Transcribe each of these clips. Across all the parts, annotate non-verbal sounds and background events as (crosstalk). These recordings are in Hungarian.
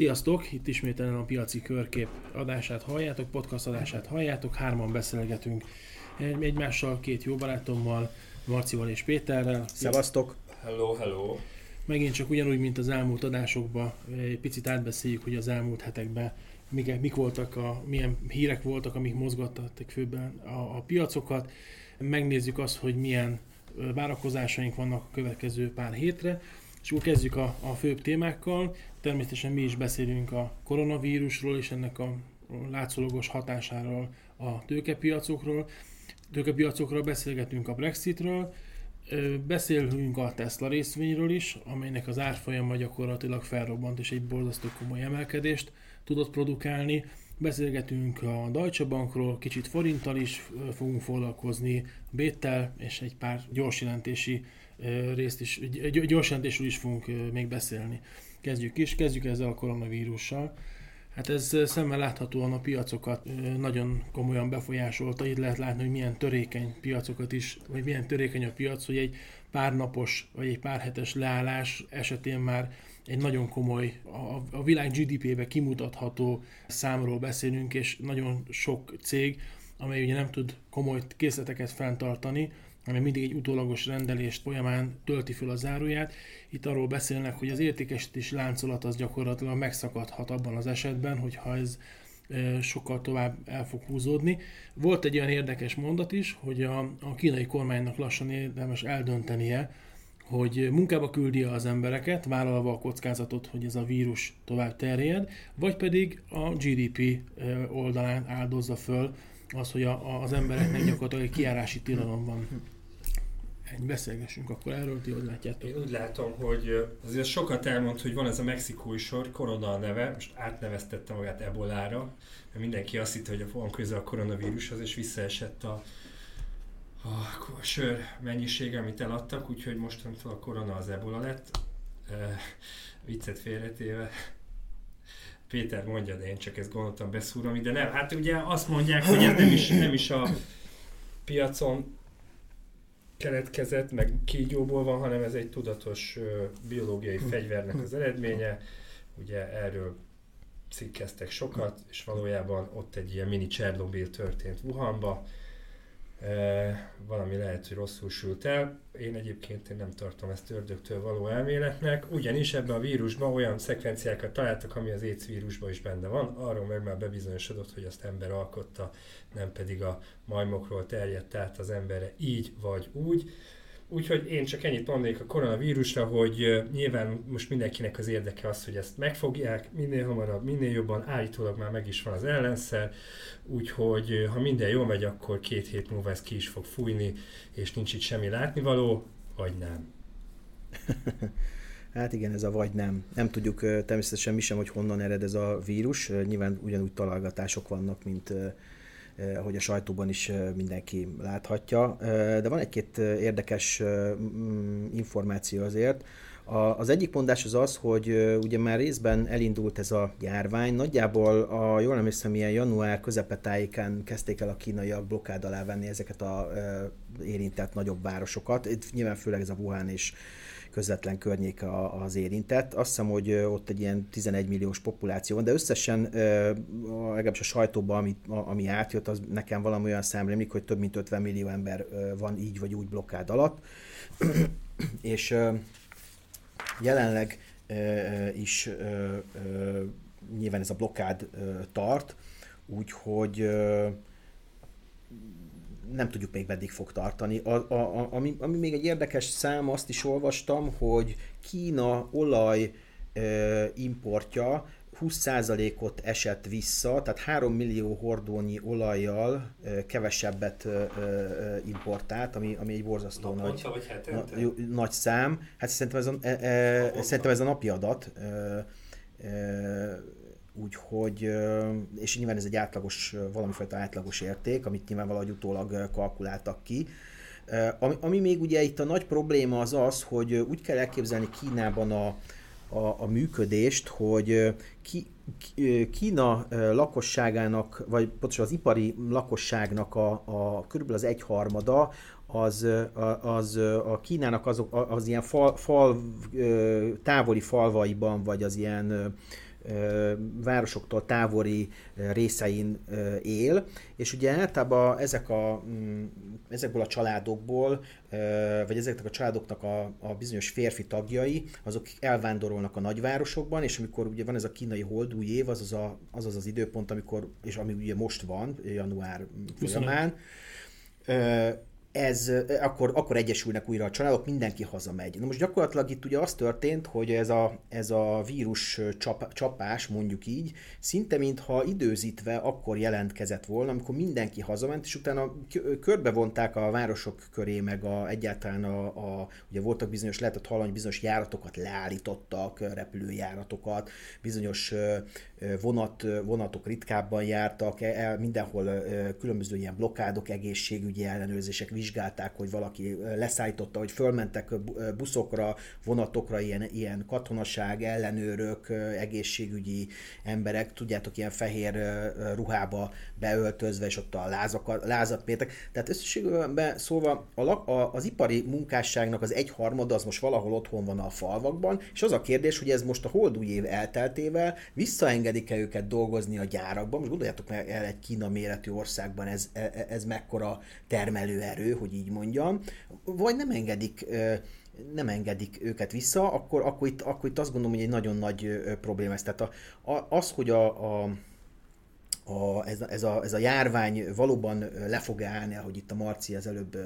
Sziasztok! Itt ismételen a piaci körkép adását halljátok, podcast adását halljátok. Hárman beszélgetünk egymással, két jó barátommal, Marcival és Péterrel. Szevasztok! Hello, hello! Megint csak ugyanúgy, mint az elmúlt adásokban, egy picit átbeszéljük, hogy az elmúlt hetekben mik, mik voltak, a, milyen hírek voltak, amik mozgattak főben a, a piacokat. Megnézzük azt, hogy milyen várakozásaink vannak a következő pár hétre, és akkor kezdjük a, a főbb témákkal. Természetesen mi is beszélünk a koronavírusról és ennek a látszólagos hatásáról a tőkepiacokról. Tőkepiacokról beszélgetünk a Brexitről, beszélünk a Tesla részvényről is, amelynek az árfolyama gyakorlatilag felrobbant és egy borzasztó komoly emelkedést tudott produkálni. Beszélgetünk a Deutsche Bankról, kicsit forinttal is fogunk foglalkozni, Béttel és egy pár gyors jelentési részt is, gyors jelentésről is fogunk még beszélni. Kezdjük is, kezdjük ezzel a koronavírussal. Hát ez szemmel láthatóan a piacokat nagyon komolyan befolyásolta. Itt lehet látni, hogy milyen törékeny piacokat is, vagy milyen törékeny a piac, hogy egy pár napos, vagy egy pár hetes leállás esetén már egy nagyon komoly, a, a világ GDP-be kimutatható számról beszélünk, és nagyon sok cég, amely ugye nem tud komoly készleteket fenntartani, hanem mindig egy utólagos rendelést folyamán tölti föl a záróját. Itt arról beszélnek, hogy az értékesítési láncolat az gyakorlatilag megszakadhat abban az esetben, hogyha ez sokkal tovább el fog húzódni. Volt egy olyan érdekes mondat is, hogy a, a kínai kormánynak lassan érdemes eldöntenie, hogy munkába küldi az embereket, vállalva a kockázatot, hogy ez a vírus tovább terjed, vagy pedig a GDP oldalán áldozza föl az, hogy a, az embereknek gyakorlatilag egy kiárási tilalom van. Ennyi, beszélgessünk akkor erről, ti hogy látjátok? Én úgy látom, hogy azért sokat elmond, hogy van ez a mexikói sor, korona a neve, most átneveztette magát ebolára, mert mindenki azt hitte, hogy van köze a koronavírushoz, és visszaesett a, a sör mennyisége, amit eladtak, úgyhogy mostantól a korona az ebola lett. E, viccet félretéve. Péter mondja, de én csak ezt gondoltam beszúrom de nem. Hát ugye azt mondják, hogy ez nem is, nem is a piacon keletkezett, meg kígyóból van, hanem ez egy tudatos biológiai fegyvernek az eredménye. Ugye erről cikkeztek sokat, és valójában ott egy ilyen mini Csernobyl történt Wuhanba, valami lehet, hogy rosszul sült el. Én egyébként én nem tartom ezt ördögtől való elméletnek, ugyanis ebben a vírusban olyan szekvenciákat találtak, ami az AIDS vírusban is benne van. Arról meg már bebizonyosodott, hogy azt ember alkotta, nem pedig a majmokról terjedt át az emberre így vagy úgy. Úgyhogy én csak ennyit mondanék a koronavírusra, hogy nyilván most mindenkinek az érdeke az, hogy ezt megfogják, minél hamarabb, minél jobban, állítólag már meg is van az ellenszer, úgyhogy ha minden jól megy, akkor két hét múlva ez ki is fog fújni, és nincs itt semmi látnivaló, vagy nem. (laughs) Hát igen, ez a vagy nem. Nem tudjuk természetesen mi sem, hogy honnan ered ez a vírus. Nyilván ugyanúgy találgatások vannak, mint ahogy a sajtóban is mindenki láthatja. De van egy-két érdekes információ azért. Az egyik mondás az az, hogy ugye már részben elindult ez a járvány. Nagyjából, a, jól emlékszem, ilyen január közepetájékán kezdték el a kínaiak blokkád alá venni ezeket a érintett nagyobb városokat. Itt nyilván főleg ez a Wuhan és közvetlen környék az érintett. Azt hiszem, hogy ott egy ilyen 11 milliós populáció van, de összesen legalábbis a sajtóban, ami, ami átjött, az nekem valami olyan szám rémlik, hogy több mint 50 millió ember van így vagy úgy blokkád alatt. (clears throat) és jelenleg is nyilván ez a blokkád tart, úgyhogy nem tudjuk még meddig fog tartani. A, a, a, ami, ami még egy érdekes szám, azt is olvastam, hogy Kína olaj e, importja 20%-ot esett vissza, tehát 3 millió hordónyi olajjal kevesebbet importált, ami, ami egy borzasztó nagy, na, nagy szám. Hát szerintem ez a, e, e, szerintem ez a napi adat. E, e, Úgyhogy, és nyilván ez egy átlagos, valamifajta átlagos érték, amit nyilván valahogy utólag kalkuláltak ki. Ami, ami még ugye itt a nagy probléma az az, hogy úgy kell elképzelni Kínában a, a, a működést, hogy ki, Kína lakosságának, vagy pontosan az ipari lakosságnak a, a körülbelül az egyharmada az, az a Kínának azok, az ilyen fal, fal, távoli falvaiban, vagy az ilyen városoktól távoli részein él, és ugye általában ezek a, mm, ezekből a családokból, vagy ezeknek a családoknak a, a bizonyos férfi tagjai, azok elvándorolnak a nagyvárosokban, és amikor ugye van ez a kínai holdúj év, az az, a, az az az időpont, amikor, és ami ugye most van, január folyamán, ez, akkor, akkor egyesülnek újra a családok, mindenki hazamegy. Na most gyakorlatilag itt ugye az történt, hogy ez a, ez a vírus csap, csapás, mondjuk így, szinte mintha időzítve akkor jelentkezett volna, amikor mindenki hazament, és utána körbevonták a városok köré, meg a, egyáltalán a, a, ugye voltak bizonyos, lehetett hallani, bizonyos járatokat leállítottak, repülőjáratokat, bizonyos vonat, vonatok ritkábban jártak, el, mindenhol különböző ilyen blokkádok, egészségügyi ellenőrzések, vizsgálták, hogy valaki leszállította, hogy fölmentek buszokra, vonatokra ilyen, ilyen katonaság, ellenőrök, egészségügyi emberek, tudjátok, ilyen fehér ruhába beöltözve, és ott a lázakat, lázat mértek. Tehát összességében szólva a, a, az ipari munkásságnak az egyharmada az most valahol otthon van a falvakban, és az a kérdés, hogy ez most a holdúj év elteltével visszaengedik-e őket dolgozni a gyárakban. Most gondoljátok el egy Kína méretű országban ez, e, e, ez mekkora termelőerő, hogy így mondjam, vagy nem engedik nem engedik őket vissza, akkor, akkor, itt, akkor itt azt gondolom, hogy egy nagyon nagy probléma ez. Tehát a, a, az, hogy a, a a, ez, ez, a, ez a járvány valóban le fog állni, ahogy itt a Marci az előbb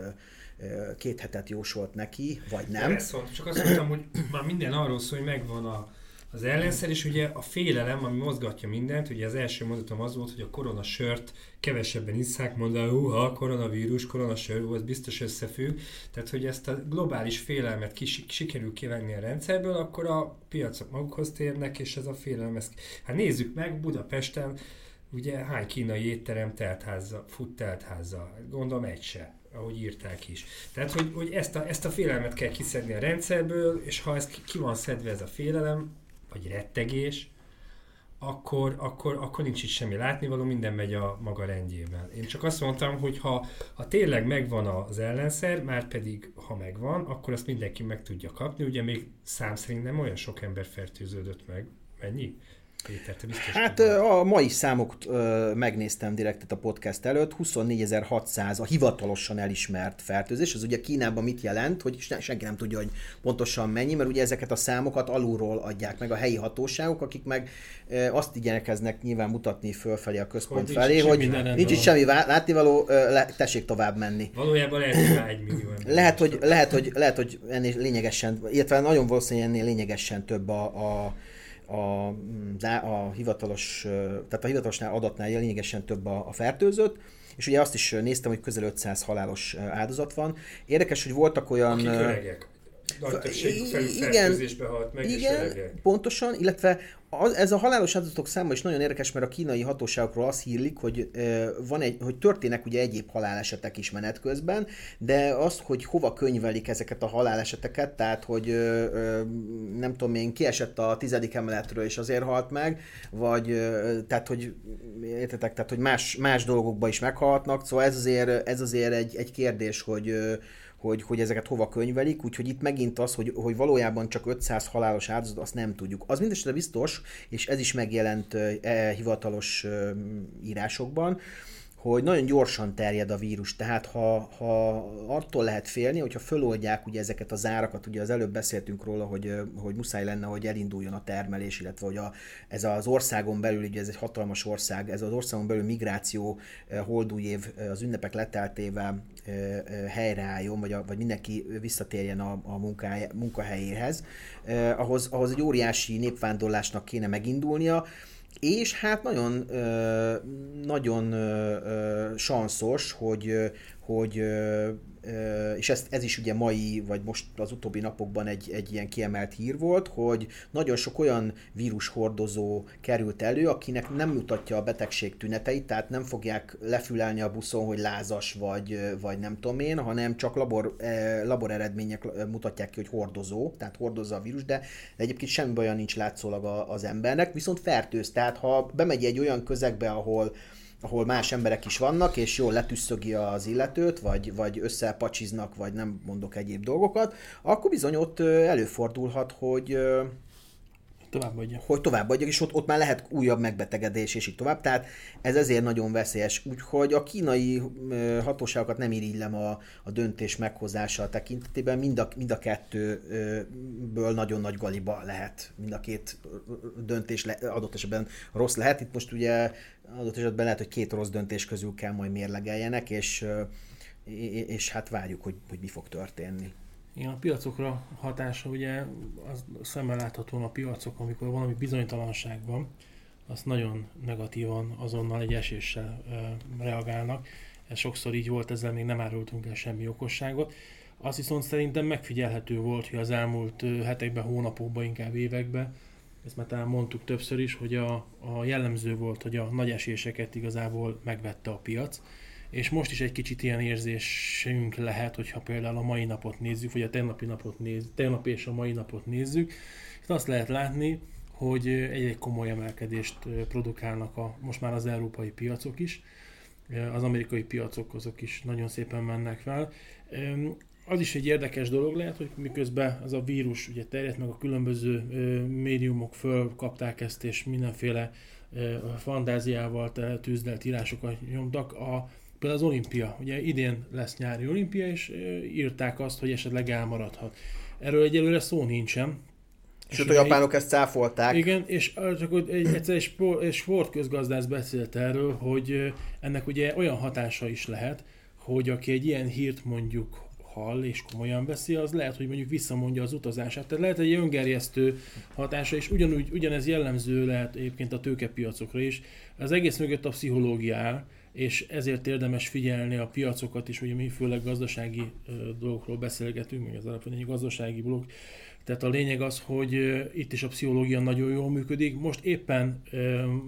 két hetet jósolt neki, vagy nem. Ezt csak azt mondtam, hogy már minden arról szól, hogy megvan a, az ellenszer, és ugye a félelem, ami mozgatja mindent, ugye az első mondatom az volt, hogy a koronasört kevesebben isszák, mondani, húha, koronavírus, koronasör, az biztos összefügg. Tehát, hogy ezt a globális félelmet kis, sikerül kivenni a rendszerből, akkor a piacok magukhoz térnek, és ez a félelem, ezt, hát nézzük meg, Budapesten ugye hány kínai étterem teltházza, fut teltházza? Gondolom egy se ahogy írták is. Tehát, hogy, hogy ezt, a, ezt a félelmet kell kiszedni a rendszerből, és ha ez ki van szedve ez a félelem, vagy rettegés, akkor, akkor, akkor nincs itt semmi látnivaló, minden megy a maga rendjében. Én csak azt mondtam, hogy ha, ha tényleg megvan az ellenszer, már pedig ha megvan, akkor azt mindenki meg tudja kapni. Ugye még szám szerint nem olyan sok ember fertőződött meg. Mennyi? Péter, te biztos Hát a mai számokat megnéztem direkt a podcast előtt, 24.600 a hivatalosan elismert fertőzés, ez ugye Kínában mit jelent, hogy senki nem tudja, hogy pontosan mennyi, mert ugye ezeket a számokat alulról adják meg a helyi hatóságok, akik meg azt igyekeznek nyilván mutatni fölfelé a központ hogy felé, hogy nincs itt semmi látnivaló, tessék tovább menni. Valójában lehet, egy millió ember. Lehet, hogy, lehet, hogy, lehet, hogy ennél lényegesen, illetve nagyon valószínűleg ennél lényegesen több a, a a, a hivatalos, tehát a hivatalosnál adatnál lényegesen több a, a fertőzött, és ugye azt is néztem, hogy közel 500 halálos áldozat van. Érdekes, hogy voltak olyan... Akik öregek. Nagy többségük fertőzésbe halt meg, igen, és pontosan, illetve az, ez a halálos áldozatok száma is nagyon érdekes, mert a kínai hatóságokról azt hírlik, hogy, van egy, hogy történnek ugye egyéb halálesetek is menet közben, de az, hogy hova könyvelik ezeket a haláleseteket, tehát hogy nem tudom én, kiesett a tizedik emeletről és azért halt meg, vagy tehát, hogy értetek, tehát, hogy más, más dolgokban is meghalhatnak, szóval ez azért, ez azért egy, egy kérdés, hogy hogy, hogy ezeket hova könyvelik, úgyhogy itt megint az, hogy, hogy valójában csak 500 halálos áldozat, azt nem tudjuk. Az mindesetre biztos, és ez is megjelent e, hivatalos írásokban, hogy nagyon gyorsan terjed a vírus, tehát ha, ha attól lehet félni, hogyha föloldják ugye ezeket a zárakat, ugye az előbb beszéltünk róla, hogy, hogy muszáj lenne, hogy elinduljon a termelés, illetve hogy a, ez az országon belül, ugye ez egy hatalmas ország, ez az országon belül migráció holdúj év az ünnepek leteltével helyreálljon, vagy, a, vagy mindenki visszatérjen a, a munkáj, munkahelyéhez, ahhoz, ahhoz egy óriási népvándorlásnak kéne megindulnia, és hát nagyon, nagyon sanszos, hogy, hogy és ez, ez is ugye mai, vagy most az utóbbi napokban egy, egy ilyen kiemelt hír volt, hogy nagyon sok olyan vírushordozó került elő, akinek nem mutatja a betegség tüneteit, tehát nem fogják lefülelni a buszon, hogy lázas vagy, vagy nem tudom én, hanem csak labor, labor eredmények mutatják ki, hogy hordozó, tehát hordozza a vírus, de egyébként semmi baja nincs látszólag az embernek, viszont fertőz, tehát ha bemegy egy olyan közegbe, ahol ahol más emberek is vannak, és jól letüsszögi az illetőt, vagy, vagy összepacsiznak, vagy nem mondok egyéb dolgokat, akkor bizony ott előfordulhat, hogy továbbadja. Hogy továbbadja, és ott, ott már lehet újabb megbetegedés, és így tovább. Tehát ez ezért nagyon veszélyes. Úgyhogy a kínai hatóságokat nem irigylem a, a döntés meghozása tekintetében. Mind a, mind a kettőből nagyon nagy galiba lehet. Mind a két döntés le, adott esetben rossz lehet. Itt most ugye adott esetben lehet, hogy két rossz döntés közül kell majd mérlegeljenek, és, és hát várjuk, hogy, hogy mi fog történni. Igen, a piacokra hatása ugye az szemmel láthatóan a piacok, amikor valami bizonytalanság van, azt nagyon negatívan azonnal egy eséssel reagálnak. Ez sokszor így volt, ezzel még nem árultunk el semmi okosságot. Azt viszont szerintem megfigyelhető volt, hogy az elmúlt hetekben, hónapokban, inkább években, ezt már talán mondtuk többször is, hogy a, a jellemző volt, hogy a nagy eséseket igazából megvette a piac. És most is egy kicsit ilyen érzésünk lehet, hogyha például a mai napot nézzük, vagy a tegnapi napot nézzük, tegnapi és a mai napot nézzük, itt azt lehet látni, hogy egy-egy komoly emelkedést produkálnak a, most már az európai piacok is, az amerikai piacok azok is nagyon szépen mennek fel. Az is egy érdekes dolog lehet, hogy miközben az a vírus ugye terjedt, meg a különböző médiumok fölkapták ezt, és mindenféle fantáziával tűzdelt írásokat nyomtak, a Például az olimpia, ugye idén lesz nyári olimpia, és írták azt, hogy esetleg elmaradhat. Erről egyelőre szó nincsen. Sőt, a japánok ezt cáfolták. Igen, és csak hogy egy, egyszer egy, egy sportközgazdász beszélt erről, hogy ennek ugye olyan hatása is lehet, hogy aki egy ilyen hírt mondjuk hall és komolyan veszi, az lehet, hogy mondjuk visszamondja az utazását. Tehát lehet egy öngerjesztő hatása, és ugyanúgy, ugyanez jellemző lehet egyébként a tőkepiacokra is. Az egész mögött a pszichológia és ezért érdemes figyelni a piacokat is, ugye mi főleg gazdasági dolgokról beszélgetünk, meg ez alapvetően egy gazdasági blog, tehát a lényeg az, hogy itt is a pszichológia nagyon jól működik. Most éppen,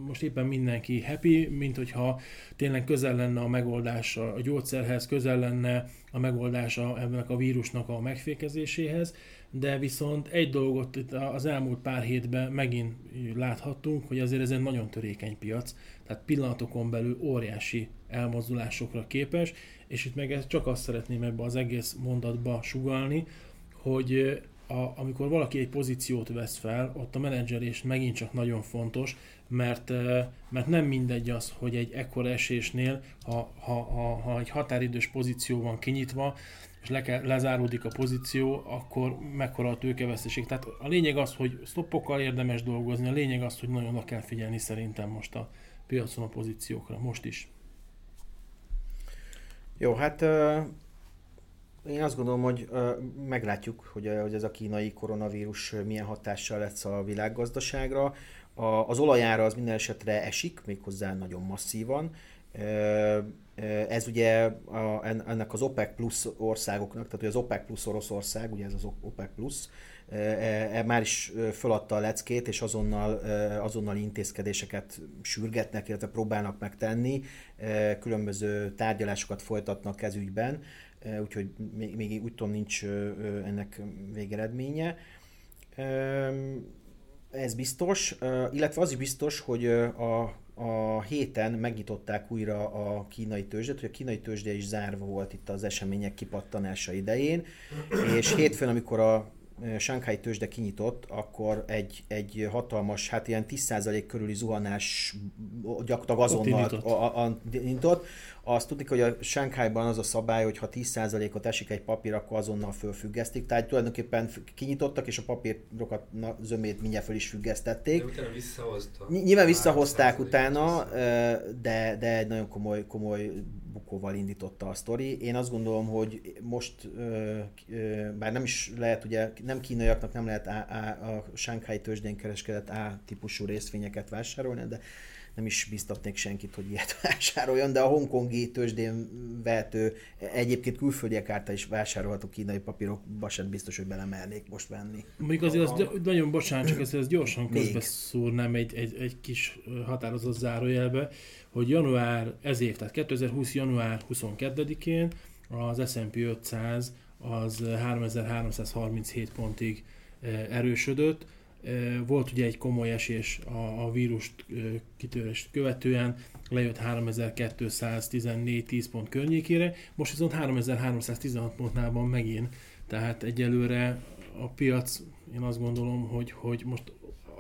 most éppen mindenki happy, mint hogyha tényleg közel lenne a megoldás a gyógyszerhez, közel lenne a megoldás ennek a vírusnak a megfékezéséhez, de viszont egy dolgot itt az elmúlt pár hétben megint láthattunk, hogy azért ez egy nagyon törékeny piac, tehát pillanatokon belül óriási elmozdulásokra képes, és itt meg ezt csak azt szeretném ebbe az egész mondatba sugalni, hogy a, amikor valaki egy pozíciót vesz fel, ott a menedzselés megint csak nagyon fontos, mert, mert nem mindegy az, hogy egy ekkora esésnél, ha, ha, ha, ha egy határidős pozíció van kinyitva, és le, lezáródik a pozíció, akkor mekkora a tőkeveszteség. Tehát a lényeg az, hogy stoppokkal érdemes dolgozni, a lényeg az, hogy nagyon oda kell figyelni szerintem most a piacon a pozíciókra, most is. Jó, hát én azt gondolom, hogy meglátjuk, hogy, hogy ez a kínai koronavírus milyen hatással lesz a világgazdaságra. A, az olajára az minden esetre esik, méghozzá nagyon masszívan. Ez ugye a, ennek az OPEC plus országoknak, tehát hogy az OPEC plus Oroszország, ugye ez az OPEC plus, e, e, már is föladta a leckét, és azonnal, azonnal intézkedéseket sürgetnek, illetve próbálnak megtenni, különböző tárgyalásokat folytatnak ez ügyben, úgyhogy még, még úgy tudom nincs ennek végeredménye. Ez biztos, illetve az is biztos, hogy a a héten megnyitották újra a kínai tőzsdet, hogy a kínai tőzsde is zárva volt itt az események kipattanása idején, és hétfőn, amikor a Shanghai tőzsde kinyitott, akkor egy, egy hatalmas, hát ilyen 10% körüli zuhanás gyakorlatilag azonnal indított. Azt tudni, hogy a Shanghai-ban az a szabály, hogy ha 10%-ot esik egy papír, akkor azonnal fölfüggesztik. Tehát tulajdonképpen kinyitottak, és a papírokat na, zömét mindjárt föl is függesztették. De utána visszahozta. Nyilván visszahozták utána, de, de egy nagyon komoly, komoly bukóval indította a sztori. Én azt gondolom, hogy most, bár nem is lehet, ugye nem kínaiaknak nem lehet a, a, a Shanghai tőzsdén kereskedett A típusú részvényeket vásárolni, de nem is biztatnék senkit, hogy ilyet (laughs) vásároljon, de a hongkongi tőzsdén vehető, egyébként külföldiek által is vásárolható kínai papírokba sem biztos, hogy belemernék most venni. Még azért az, nagyon bocsánat, csak ezt, ezt gyorsan közbeszúrnám egy, egy, egy kis határozott zárójelbe, hogy január, ez év, tehát 2020. január 22-én az S&P 500 az 3337 pontig erősödött, volt ugye egy komoly esés a, a vírus kitörést követően, lejött 3214 10 pont környékére, most viszont 3316 pontnál van megint, tehát egyelőre a piac, én azt gondolom, hogy, hogy most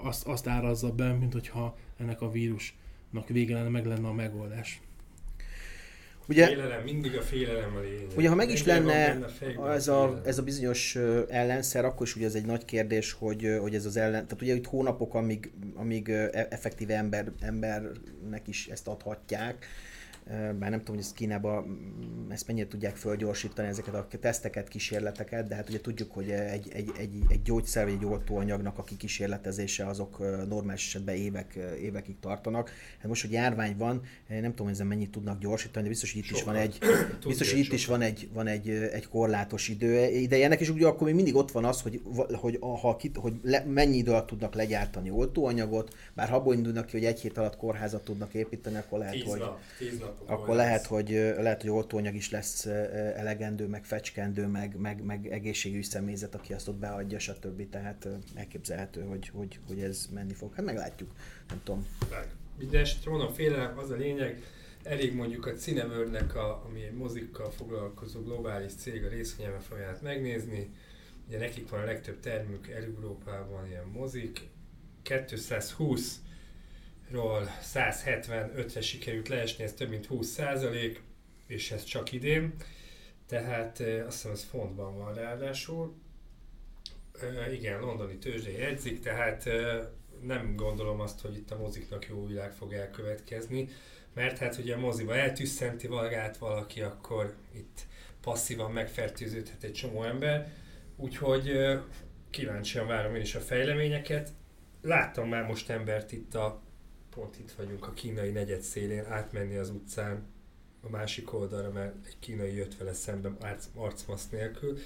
azt, azt árazza be, mint hogyha ennek a vírusnak vége lenne, meg lenne a megoldás. Ugye, félelem, mindig a félelem a lényeg. Ugye, ha meg is lenne ez a, ez a bizonyos ellenszer, akkor is ugye ez egy nagy kérdés, hogy, hogy ez az ellen, tehát ugye itt hónapok, amíg, amíg e- effektíve ember, embernek is ezt adhatják, bár nem tudom, hogy ezt Kínában mm, ezt mennyire tudják fölgyorsítani, ezeket a teszteket, kísérleteket, de hát ugye tudjuk, hogy egy, egy, egy, egy gyógyszer vagy egy oltóanyagnak a kikísérletezése azok normális esetben évek, évekig tartanak. Hát most, hogy járvány van, nem tudom, hogy ezen mennyit tudnak gyorsítani, de biztos, hogy itt Sokat. is van egy, biztos, hogy itt is van egy, van egy, egy korlátos idő, ideje ennek, és ugye akkor még mindig ott van az, hogy, hogy, ha, hogy le, mennyi idő alatt tudnak legyártani oltóanyagot, bár ha abból indulnak ki, hogy egy hét alatt kórházat tudnak építeni, akkor lehet, tíz hogy... Nap, tíz nap akkor lehet, hogy, lehet, hogy oltóanyag is lesz elegendő, meg fecskendő, meg, meg, meg egészségügyi személyzet, aki azt ott beadja, stb. Tehát elképzelhető, hogy, hogy, hogy ez menni fog. Hát meglátjuk, nem tudom. Minden esetre mondom, félelem az a lényeg, elég mondjuk a Cinevernek, a, ami egy mozikkal foglalkozó globális cég a részvényelme folyamát megnézni. Ugye nekik van a legtöbb termük Európában ilyen mozik. 220 ról 175-re sikerült leesni, ez több mint 20 százalék, és ez csak idén. Tehát azt hiszem ez fontban van ráadásul. Igen, londoni tőzsdén jegyzik, tehát nem gondolom azt, hogy itt a moziknak jó világ fog elkövetkezni, mert hát ugye a moziba eltüsszenti valgát valaki, akkor itt passzívan megfertőződhet egy csomó ember, úgyhogy kíváncsian várom én is a fejleményeket. Láttam már most embert itt a pont itt vagyunk a kínai negyed szélén, átmenni az utcán a másik oldalra, mert egy kínai jött vele szembe arc, arcmasz nélkül.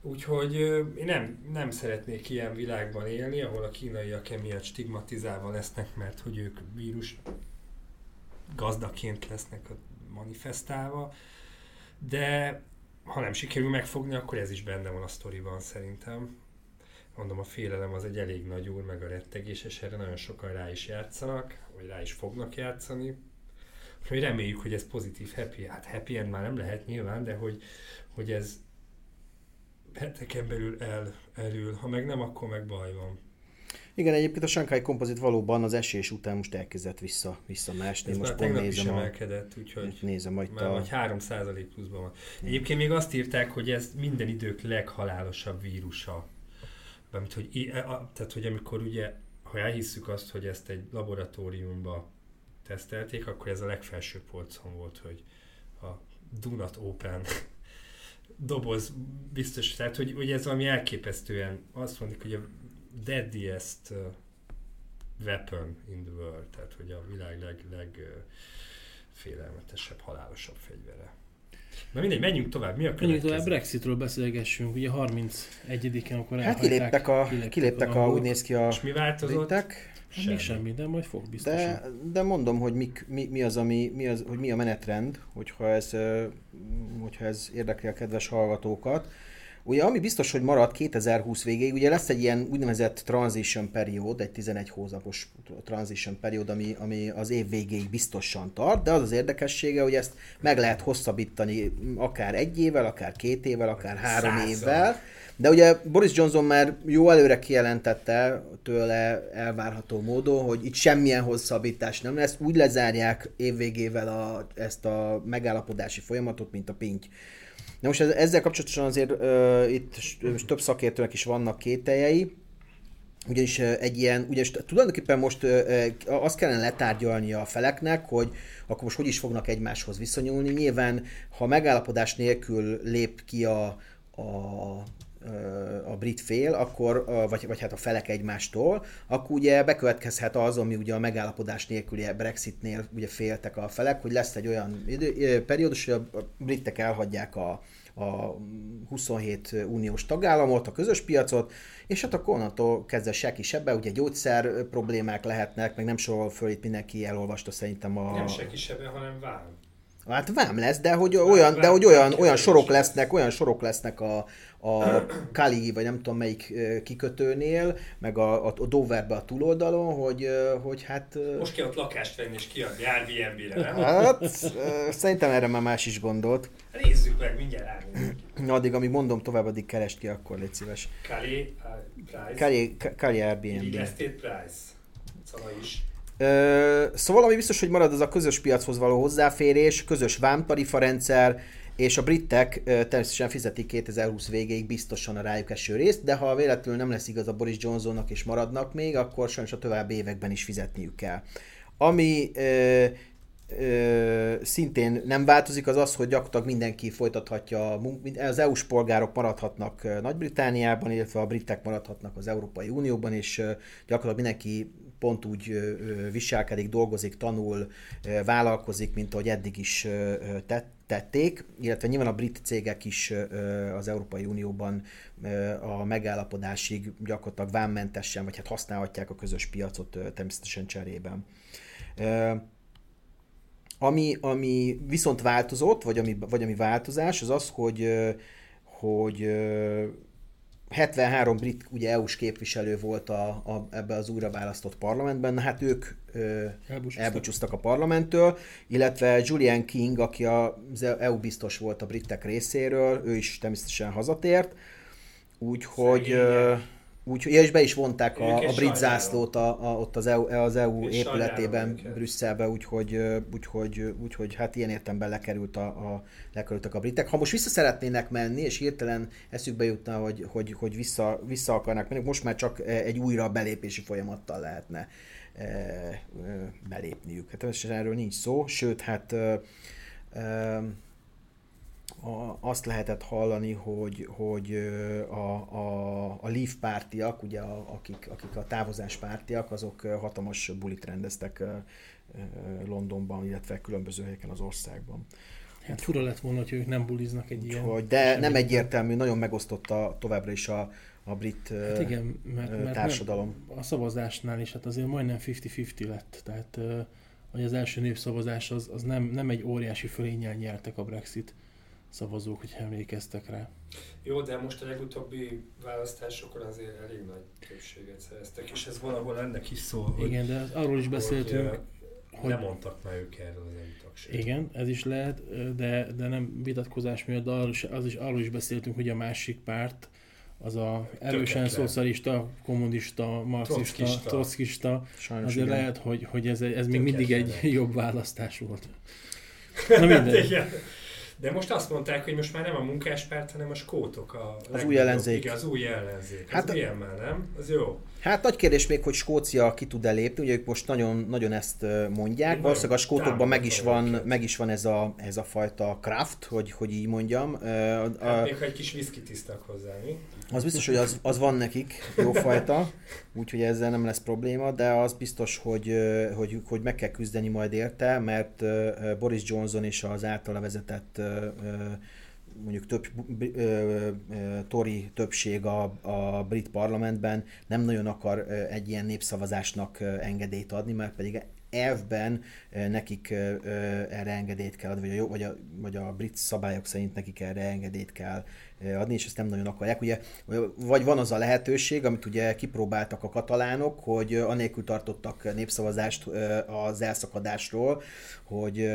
Úgyhogy én nem, nem szeretnék ilyen világban élni, ahol a kínaiak emiatt stigmatizálva lesznek, mert hogy ők vírus gazdaként lesznek manifestálva, de ha nem sikerül megfogni, akkor ez is benne van a sztoriban szerintem mondom, a félelem az egy elég nagy úr, meg a rettegés, és erre nagyon sokan rá is játszanak, vagy rá is fognak játszani. Úgyhogy reméljük, hogy ez pozitív happy, hát happy end már nem lehet nyilván, de hogy, hogy ez heteken belül el, elül, ha meg nem, akkor meg baj van. Igen, egyébként a Shanghai kompozit valóban az esés után most elkezdett vissza, visszamásni. Ez most már pont nézem is emelkedett, úgyhogy nézem majd már a... vagy 3 pluszban van. Egyébként még azt írták, hogy ez minden idők leghalálosabb vírusa mert hogy, tehát, hogy amikor ugye, ha elhisszük azt, hogy ezt egy laboratóriumba tesztelték, akkor ez a legfelső polcon volt, hogy a Do Not Open (laughs) doboz biztos, tehát hogy, hogy ez valami elképesztően, azt mondjuk, hogy a deadliest weapon in the world, tehát hogy a világ leg, leg félelmetesebb, halálosabb fegyvere. Na mindegy, menjünk tovább. Mi a következő? Menjünk tovább, Brexitről beszélgessünk. Ugye 31-en akkor Hát kiléptek a, kiléptek, kiléptek a, a, úgy néz ki a És mi változott? Britek. Semmi. Még semmi, de majd fog biztosan. De, de mondom, hogy mik, mi, mi, az, ami, mi, az, hogy mi a menetrend, hogyha ez, hogyha ez érdekli a kedves hallgatókat. Ugye ami biztos, hogy marad 2020 végéig, ugye lesz egy ilyen úgynevezett transition period, egy 11 hónapos transition period, ami, ami az év végéig biztosan tart, de az az érdekessége, hogy ezt meg lehet hosszabbítani akár egy évvel, akár két évvel, akár három Százal. évvel. De ugye Boris Johnson már jó előre kijelentette tőle elvárható módon, hogy itt semmilyen hosszabbítás nem lesz, úgy lezárják évvégével a, ezt a megállapodási folyamatot, mint a pinty Na most ezzel kapcsolatosan azért uh, itt több szakértőnek is vannak kételjei, ugyanis egy ilyen, ugyanis tulajdonképpen most azt kellene letárgyalni a feleknek, hogy akkor most hogy is fognak egymáshoz viszonyulni. Nyilván, ha megállapodás nélkül lép ki a, a a brit fél, akkor, vagy, vagy hát a felek egymástól, akkor ugye bekövetkezhet az, ami ugye a megállapodás nélküli Brexitnél ugye féltek a felek, hogy lesz egy olyan idő, periódus, hogy a britek elhagyják a, a 27 uniós tagállamot, a közös piacot, és hát akkor onnantól kezdve se kisebbe, ugye gyógyszer problémák lehetnek, meg nem sorol föl, itt mindenki elolvasta szerintem a... Nem se kisebbe, hanem vám. Hát vám lesz, de hogy olyan, de hogy olyan, olyan sorok lesznek, olyan sorok lesznek a, a Kali, vagy nem tudom melyik kikötőnél, meg a, a, a Doverbe a túloldalon, hogy, hogy hát... Most kell ott lakást venni és kiadni Airbnb-re, nem? Hát, szerintem erre már más is gondolt. Nézzük meg, mindjárt Na, addig, amíg mondom tovább, addig keresd ki, akkor légy szíves. Kali, Price. Kali, Kali Airbnb. Estate Price. Szóval is. Szóval ami biztos, hogy marad az a közös piachoz való hozzáférés, közös vámtarifa rendszer, és a britek természetesen fizetik 2020 végéig biztosan a rájuk eső részt, de ha véletlenül nem lesz igaz a Boris Johnsonnak és maradnak még, akkor sajnos a további években is fizetniük kell. Ami ö, ö, szintén nem változik, az az, hogy gyakorlatilag mindenki folytathatja, az EU-s polgárok maradhatnak Nagy-Britániában, illetve a britek maradhatnak az Európai Unióban, és gyakorlatilag mindenki pont úgy viselkedik, dolgozik, tanul, vállalkozik, mint ahogy eddig is tették, illetve nyilván a brit cégek is az Európai Unióban a megállapodásig gyakorlatilag vámmentesen, vagy hát használhatják a közös piacot természetesen cserében. Ami, ami viszont változott, vagy ami, vagy ami változás, az az, hogy, hogy 73 brit ugye EU-s képviselő volt a, a, ebbe az újra választott parlamentben, hát ők ö, elbúcsúztak. a parlamenttől, illetve Julian King, aki az EU biztos volt a britek részéről, ő is természetesen hazatért, úgyhogy... Úgy, és be is vonták a, a brit zászlót a, a, ott az EU, az EU épületében Brüsszelbe, úgyhogy, úgyhogy, úgyhogy hát ilyen értemben lekerült a, a, lekerültek a britek. Ha most vissza szeretnének menni, és hirtelen eszükbe jutna, hogy, hogy, hogy vissza, vissza akarnak menni, most már csak egy újra belépési folyamattal lehetne e, e, belépniük. Hát erről nincs szó, sőt, hát e, e, a, azt lehetett hallani, hogy, hogy a, a, a Leaf pártiak, ugye a, akik, akik a távozás pártiak, azok hatalmas bulit rendeztek Londonban, illetve különböző helyeken az országban. Hát fura lett volna, hogy ők nem buliznak egy ilyen... Hogy, de nem egyértelmű, nagyon megosztotta továbbra is a, a brit hát igen, mert, mert társadalom. A szavazásnál is hát azért majdnem 50-50 lett, tehát hogy az első népszavazás az, az nem, nem egy óriási fölénnyel nyertek a Brexit szavazók, hogy emlékeztek rá. Jó, de most a legutóbbi választásokon azért elég nagy többséget szereztek, és ez valahol ennek is szól, hogy, Igen, de arról is beszéltünk, hogy, hogy mondtak már ők erről az EU Igen, ez is lehet, de, de nem vitatkozás miatt, de arról is, az is, arról is beszéltünk, hogy a másik párt, az a erősen szocialista, kommunista, marxista, trockista, azért igen. lehet, hogy, hogy ez, ez még mindig egy jobb választás volt. (laughs) Na minden. De most azt mondták, hogy most már nem a munkáspárt, hanem a skótok. A az új ellenzék. Igen, az új ellenzék. Hát az ilyen már, nem? Az jó. Hát nagy kérdés még, hogy Skócia ki tud-e lépni, ugye ők most nagyon, nagyon ezt mondják. Én Valószínűleg a skótokban meg is, van, meg is van ez a, ez a fajta craft, hogy, hogy így mondjam. Hát a, még ha egy kis whisky tisztak hozzá, mi? Az biztos, hogy az, az van nekik, jó fajta, úgyhogy ezzel nem lesz probléma, de az biztos, hogy, hogy, hogy meg kell küzdeni majd érte, mert Boris Johnson és az általa vezetett mondjuk több ö, ö, tori többség a, a brit parlamentben nem nagyon akar egy ilyen népszavazásnak engedélyt adni, mert pedig elvben nekik erre engedélyt kell adni, vagy a, vagy, a, vagy a brit szabályok szerint nekik erre engedélyt kell adni, és ezt nem nagyon akarják. Ugye, vagy van az a lehetőség, amit ugye kipróbáltak a katalánok, hogy anélkül tartottak népszavazást az elszakadásról, hogy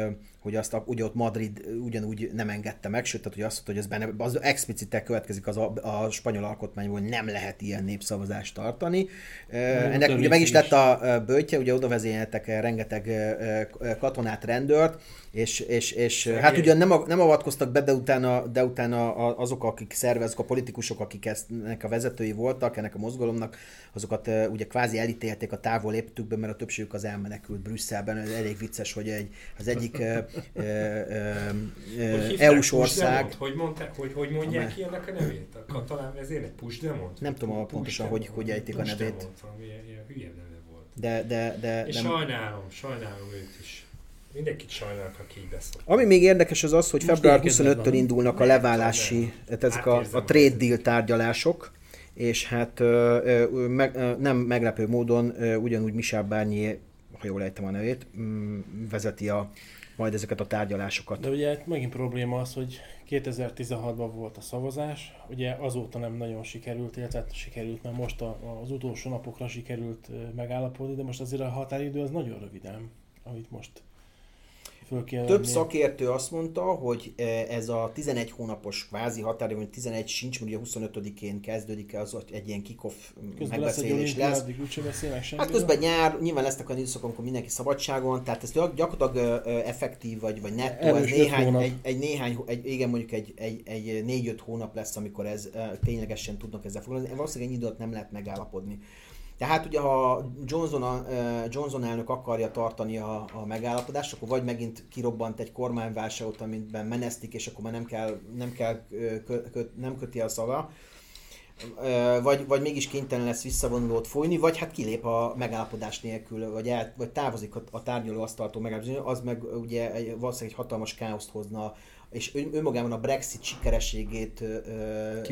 hogy azt a, ugye ott Madrid ugyanúgy nem engedte meg, sőt, tehát, hogy azt mondta, hogy ez benne, az explicite következik az a, a spanyol alkotmányból, hogy nem lehet ilyen népszavazást tartani. Na, Ennek ugye meg is lett a bőtje, ugye oda vezényeltek rengeteg katonát, rendőrt, és, és, és hát ugyan nem, nem avatkoztak be, de utána, de utána azok, akik szerveznek, a politikusok, akik ennek a vezetői voltak, ennek a mozgalomnak, azokat ugye kvázi elítélték a távol léptükbe, mert a többségük az elmenekült Brüsszelben. Ez elég vicces, hogy egy, az egyik EU-s ország... Hogy, mondta, hogy, hogy mondják amely... ki ennek a nevét? A katalán vezérnek Puigdemont? Nem tudom pontosan, hogy, hogy ejtik a nevét. De, de, de, És de... sajnálom, sajnálom őt is. Mindenkit sajnálok, aki így beszél. Ami még érdekes az az, hogy Most február 25-től indulnak a leválási, tehát ezek a, a trade deal tárgyalások, és hát meg, nem meglepő módon ugyanúgy Michel Barnier, ha jól ejtem a nevét, vezeti a majd ezeket a tárgyalásokat. De ugye megint probléma az, hogy 2016-ban volt a szavazás, ugye azóta nem nagyon sikerült, illetve hát sikerült, mert most a, az utolsó napokra sikerült megállapodni, de most azért a határidő az nagyon röviden, amit most föl Több szakértő azt mondta, hogy e, ez a 11 hónapos kvázi határidő, hogy 11 sincs, ugye 25-én kezdődik az egy ilyen közben megbeszélés lesz. Egy lesz. hát közben nyár, nyilván lesznek olyan időszakok, amikor mindenki szabadságon, tehát ez gyakorlatilag effektív vagy, vagy nettó, ez néhány, egy, egy, néhány, egy, igen, mondjuk egy, egy, egy 4-5 hónap lesz, amikor ez ténylegesen tudnak ezzel foglalkozni. Valószínűleg egy időt nem lehet megállapodni. Tehát ugye, ha Johnson, a, Johnson elnök akarja tartani a, a megállapodást, akkor vagy megint kirobbant egy kormányválságot, amiben menesztik, és akkor már nem kell, nem, kell kö, kö, nem köti a szaga, vagy, vagy mégis kénytelen lesz visszavonulót folyni, vagy hát kilép a megállapodás nélkül, vagy, el, vagy távozik a, a tárgyalóasztaltól megállapodás, az meg ugye egy, valószínűleg egy hatalmas káoszt hozna, és önmagában a Brexit sikerességét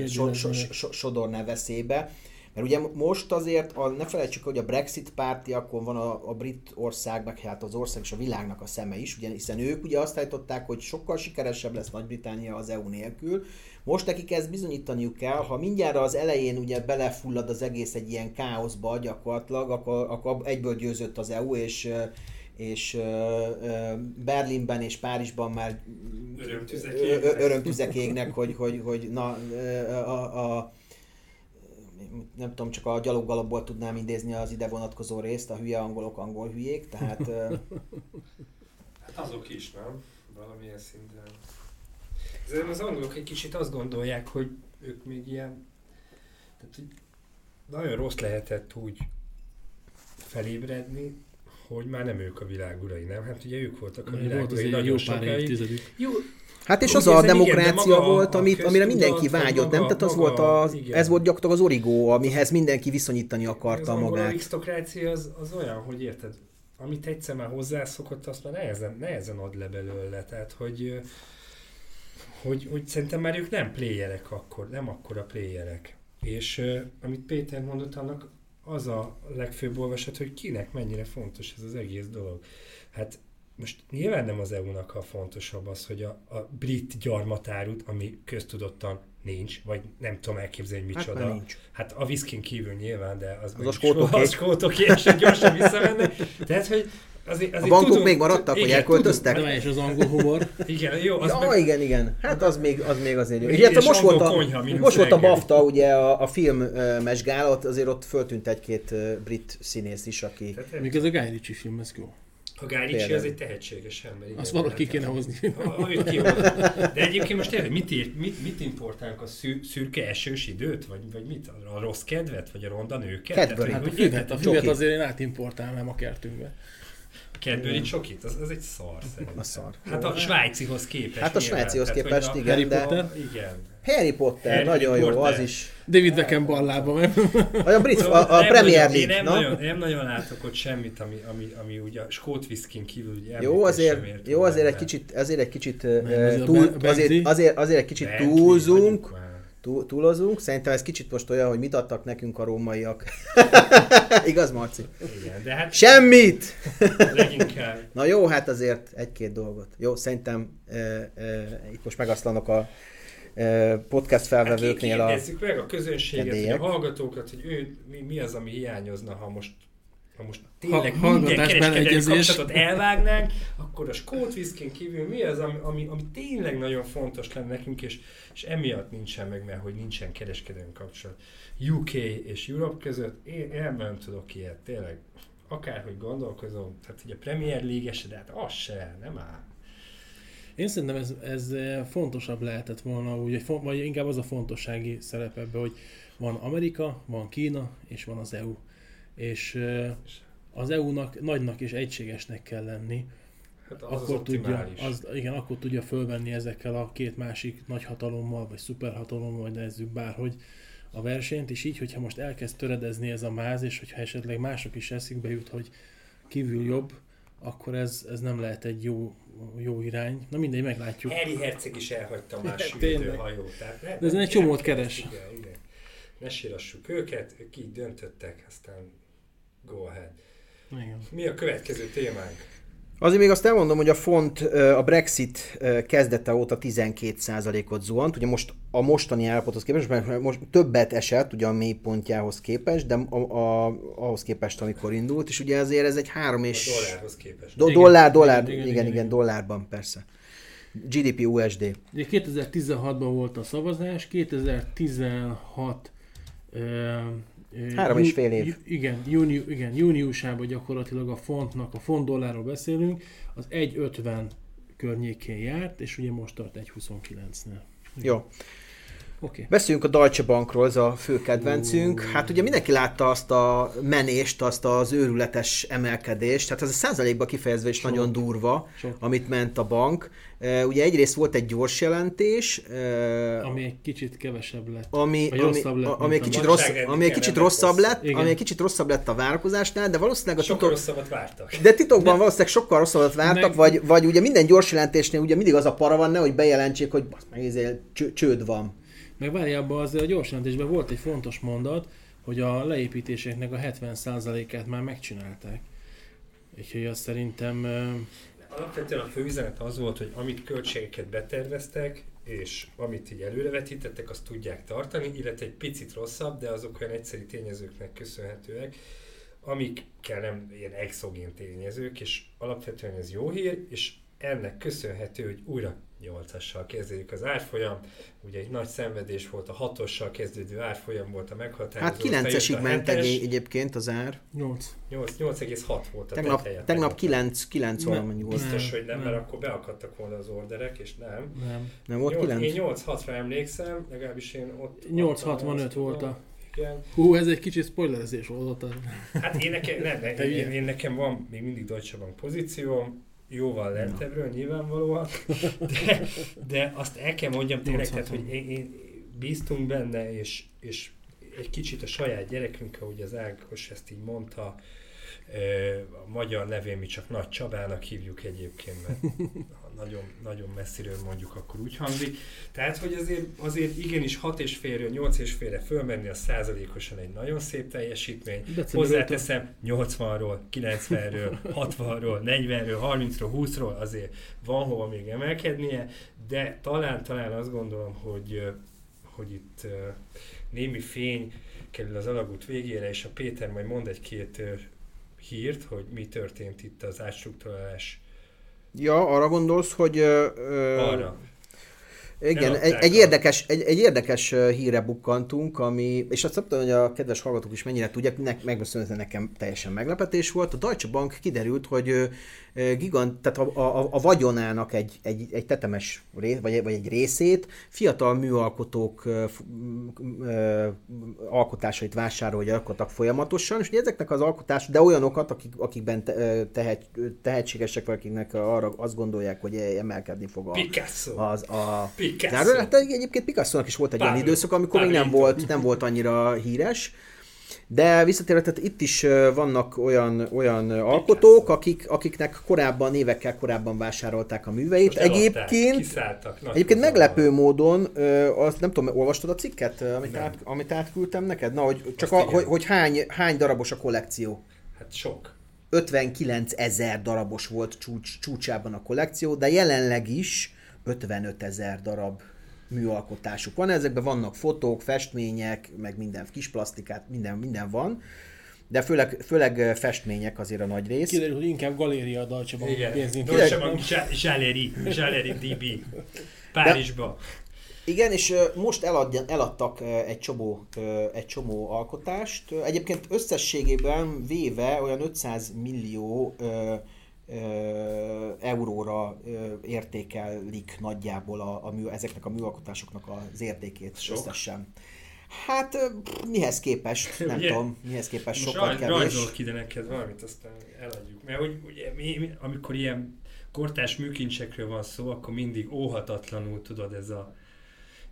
so, so, so, sodorná veszélybe. Mert ugye most azért, a, ne felejtsük, hogy a Brexit pártiakon van a, a brit ország, meg hát az ország és a világnak a szeme is, ugye, hiszen ők ugye azt állították, hogy sokkal sikeresebb lesz Nagy-Britannia az EU nélkül. Most nekik ezt bizonyítaniuk kell, ha mindjárt az elején ugye belefullad az egész egy ilyen káoszba gyakorlatilag, akkor, akkor egyből győzött az EU, és és Berlinben és Párizsban már örömtüzek égnek, hogy, hogy, hogy na, a, a nem tudom, csak a gyaloggalapból tudnám idézni az ide vonatkozó részt, a hülye angolok angol hülyék, tehát... (laughs) hát azok is, nem? Valamilyen szinten. Ezért az angolok egy kicsit azt gondolják, hogy ők még ilyen... Tehát, hogy nagyon rossz lehetett úgy felébredni, hogy már nem ők a világ urai, nem? Hát ugye ők voltak a világ urai nagyon sokáig. Jó, Hát és az a demokrácia igen, volt, amit, amire mindenki vágyott, nem? Tehát az maga, volt az, ez volt gyakorlatilag az origó, amihez mindenki viszonyítani akarta az magát. Az arisztokrácia az, az olyan, hogy érted, amit egyszer már hozzászokott, azt már nehezen, nehezen ad le belőle. Tehát, hogy, hogy, hogy szerintem már ők nem playerek akkor, nem akkora playerek. És amit Péter mondott, annak az a legfőbb olvasat, hogy kinek mennyire fontos ez az egész dolog. Hát most nyilván nem az EU-nak a fontosabb az, hogy a, a brit gyarmatárut, ami köztudottan nincs, vagy nem tudom elképzelni, hogy micsoda. Hát, nincs. hát a viszkin kívül nyilván, de az, az a skótoké. A skótoké, és gyorsan visszamenne. Tehát, hogy azért, azért a bankok tudunk, még maradtak, igen, hogy elköltöztek? De és az angol humor. igen, jó. Az ja, meg... igen, igen. Hát az még, az még azért jó. Ugye, most volt a, konyha, most volt a BAFTA, ugye a, a filmes gála, azért ott föltűnt egy-két brit színész is, aki... Még ez a Guy Ritchie film, ez jó. A Ritchie az egy tehetséges ember. Igen, Azt valaki kéne hozni. De egyébként most tényleg mit, írt, mit, mit importálunk? A szür, szürke esős időt? Vagy, vagy mit? A rossz kedvet? Vagy a ronda nőket? Kedvet. Hát a füvet, a füvet azért én átimportálnám a kertünkbe. Cadbury csokit? Az, az egy szar szerintem. A szar. Hát a svájcihoz képest. Hát a svájcihoz képest, igen. Harry Potter? Igen. Harry Potter, Harry nagyon Potter. jó, az is. David Beckham ballába. Vagy a, brit, a, a Premier League, én nem, na? nagyon, nem nagyon látok ott semmit, ami, ami, ami ugye a skót viszkin kívül ugye jó, azért, jó, azért egy kicsit, azért egy kicsit, túl, azért, azért, azért egy kicsit túlzunk, túl, túlozunk. Szerintem ez kicsit most olyan, hogy mit adtak nekünk a rómaiak. (laughs) Igaz, Marci? Igen, de hát... Semmit! Leginkább. Na jó, hát azért egy-két dolgot. Jó, szerintem e, e, itt most megaszlanak a podcast felvevőknél hát a meg a közönséget, a hallgatókat, hogy ő, mi, mi az, ami hiányozna, ha most ha most tényleg ha, minden kereskedelmi kapcsolatot elvágnánk, akkor a skót viszkin kívül mi az, ami, ami, ami tényleg nagyon fontos lenne nekünk, és, és emiatt nincsen meg, mert hogy nincsen kereskedelmi kapcsolat UK és Europe között, én, én nem tudok ilyet, tényleg. Akárhogy gondolkozom, tehát ugye a Premier League eset, az se, nem áll. Én szerintem ez, ez eh, fontosabb lehetett volna, úgy, vagy inkább az a fontossági szerep ebbe, hogy van Amerika, van Kína, és van az EU. És az EU-nak nagynak és egységesnek kell lenni. Hát az akkor az tudja, az, igen, akkor tudja fölvenni ezekkel a két másik nagyhatalommal, vagy szuperhatalommal, vagy nevezzük bárhogy a versenyt, és így, hogyha most elkezd töredezni ez a máz, és hogyha esetleg mások is eszükbe jut, hogy kívül jobb, akkor ez, ez nem lehet egy jó jó irány. Na mindegy, meglátjuk. Harry Herceg is elhagyta (laughs) más hajót. Tehát ne, De ez egy csomót keres. Igen, igen. Ne sírassuk őket, ők döntöttek, aztán go ahead. Igen. Mi a következő témánk? Azért még azt elmondom, hogy a font a Brexit kezdete óta 12%-ot zuhant, ugye most a mostani állapothoz képest, mert most többet esett ugye a mélypontjához képest, de a, a, ahhoz képest, amikor indult, és ugye ezért ez egy három és... A dollárhoz képest. Do, dollár, dollár, igen, igen, igen, igen, dollárban persze. GDP USD. Ugye 2016-ban volt a szavazás, 2016 Három és fél év. Igen, júniu, igen, júniusában gyakorlatilag a fontnak, a font dollárról beszélünk, az 1,50 környékén járt, és ugye most tart 1,29-nél. Jó. Okay. Beszéljünk a Deutsche Bankról, ez a fő kedvencünk. Uh. Hát ugye mindenki látta azt a menést, azt az őrületes emelkedést, tehát ez a százalékban kifejezve is Sok. nagyon durva, Sok. amit ment a bank. Ugye egyrészt volt egy gyors jelentés. Ami egy kicsit kevesebb lett. Ami, ami, lett, ami, egy kicsit, rossz, ami egy kicsit rosszabb lett, Igen. ami egy kicsit rosszabb lett a várakozásnál, de valószínűleg a sokkal titok... rosszabbat vártak. De titokban de... valószínűleg sokkal rosszabbat vártak, meg... vagy, vagy ugye minden gyors jelentésnél ugye mindig az a para van, ne, hogy bejelentsék, hogy meg csőd van. Meg várjában azért a gyors volt egy fontos mondat, hogy a leépítéseknek a 70%-át már megcsinálták. Úgyhogy azt szerintem... Alapvetően a főüzenet az volt, hogy amit költségeket beterveztek, és amit így előrevetítettek, azt tudják tartani, illetve egy picit rosszabb, de azok olyan egyszerű tényezőknek köszönhetőek, amikkel nem ilyen exogén tényezők, és alapvetően ez jó hír, és ennek köszönhető, hogy újra 8-assal kezdődik az árfolyam. Ugye egy nagy szenvedés volt, a 6-ossal kezdődő árfolyam volt a meghatározó. Hát 9-esig ment egyébként az ár. 8. 8,6 volt a tegnap, teteje. Tegnap 9, 9 valamennyi volt. Biztos, hogy nem, nem, mert akkor beakadtak volna az orderek, és nem. Nem. Nem volt 9? Én 8-6-ra emlékszem, legalábbis én ott... 8-65 volt a... Igen. Hú, ez egy kicsit spoilerezés volt. Hát én nekem, nem, (laughs) nem, én, én, nekem van még mindig Deutsche Bank pozícióm, jóval lentebbről nyilvánvalóan, de, de azt el kell mondjam tényleg, tehát, hogy én, én bíztunk benne, és, és egy kicsit a saját gyerekünk, ahogy az Ágos ezt így mondta, a magyar nevén mi csak Nagy Csabának hívjuk egyébként, mert (laughs) nagyon, nagyon messziről mondjuk, akkor úgy hangzik. Tehát, hogy azért, azért igenis 6 és félről 8 és félre fölmenni, a százalékosan egy nagyon szép teljesítmény. Hozzáteszem 80-ról, 90-ről, 60-ról, 40-ről, 30-ról, 20-ról azért van hova még emelkednie, de talán, talán azt gondolom, hogy, hogy itt némi fény kerül az alagút végére, és a Péter majd mond egy-két hírt, hogy mi történt itt az átstruktúrálás Ja, arra gondolsz, hogy... arra. Igen, egy, egy, érdekes, egy, egy érdekes híre bukkantunk, ami, és azt nem tudom, hogy a kedves hallgatók is mennyire tudják, nek, megköszönhetően nekem teljesen meglepetés volt. A Deutsche Bank kiderült, hogy gigant, tehát a, a, a vagyonának egy, egy, egy tetemes rész, vagy, vagy egy részét fiatal műalkotók ö, ö, alkotásait vásárolja alkottak folyamatosan, és ezeknek az alkotás, de olyanokat, akik, akikben te, tehet, tehetségesek, vagy akiknek arra azt gondolják, hogy emelkedni fog a, Picasso. Az, a, Picasso. Hát egyébként Picasso-nak is volt egy Pablo. olyan időszak, amikor Pablo. még nem volt, nem volt annyira híres, de visszatérve, tehát itt is vannak olyan, olyan alkotók, akik, akiknek korábban, évekkel korábban vásárolták a műveit. Most egyébként, kiszálltak, egyébként meglepő módon, azt nem tudom, olvastad a cikket, amit, át, amit átküldtem neked? Na, hogy csak a, hogy, hogy hány, hány darabos a kollekció? Hát sok. 59 ezer darabos volt csúcs, csúcsában a kollekció, de jelenleg is 55 ezer darab műalkotásuk van. Ezekben vannak fotók, festmények, meg minden kis plastikát, minden, minden van. De főleg, főleg festmények azért a nagy rész. Kiderül, hogy inkább galéria Zsáleri, Zsáleri DB. Párizsba. Igen, és most eladja, eladtak egy csomó, egy csomó alkotást. Egyébként összességében véve olyan 500 millió euróra értékelik nagyjából a, a mű, ezeknek a műalkotásoknak az értékét Sok. összesen. Hát mihez képest, nem ugye, tudom, mihez képest sokkal raj, kevés. Rajzol ki, de neked valamit, aztán eladjuk. Mert hogy ugye, mi, mi, amikor ilyen kortás műkincsekről van szó, akkor mindig óhatatlanul tudod ez a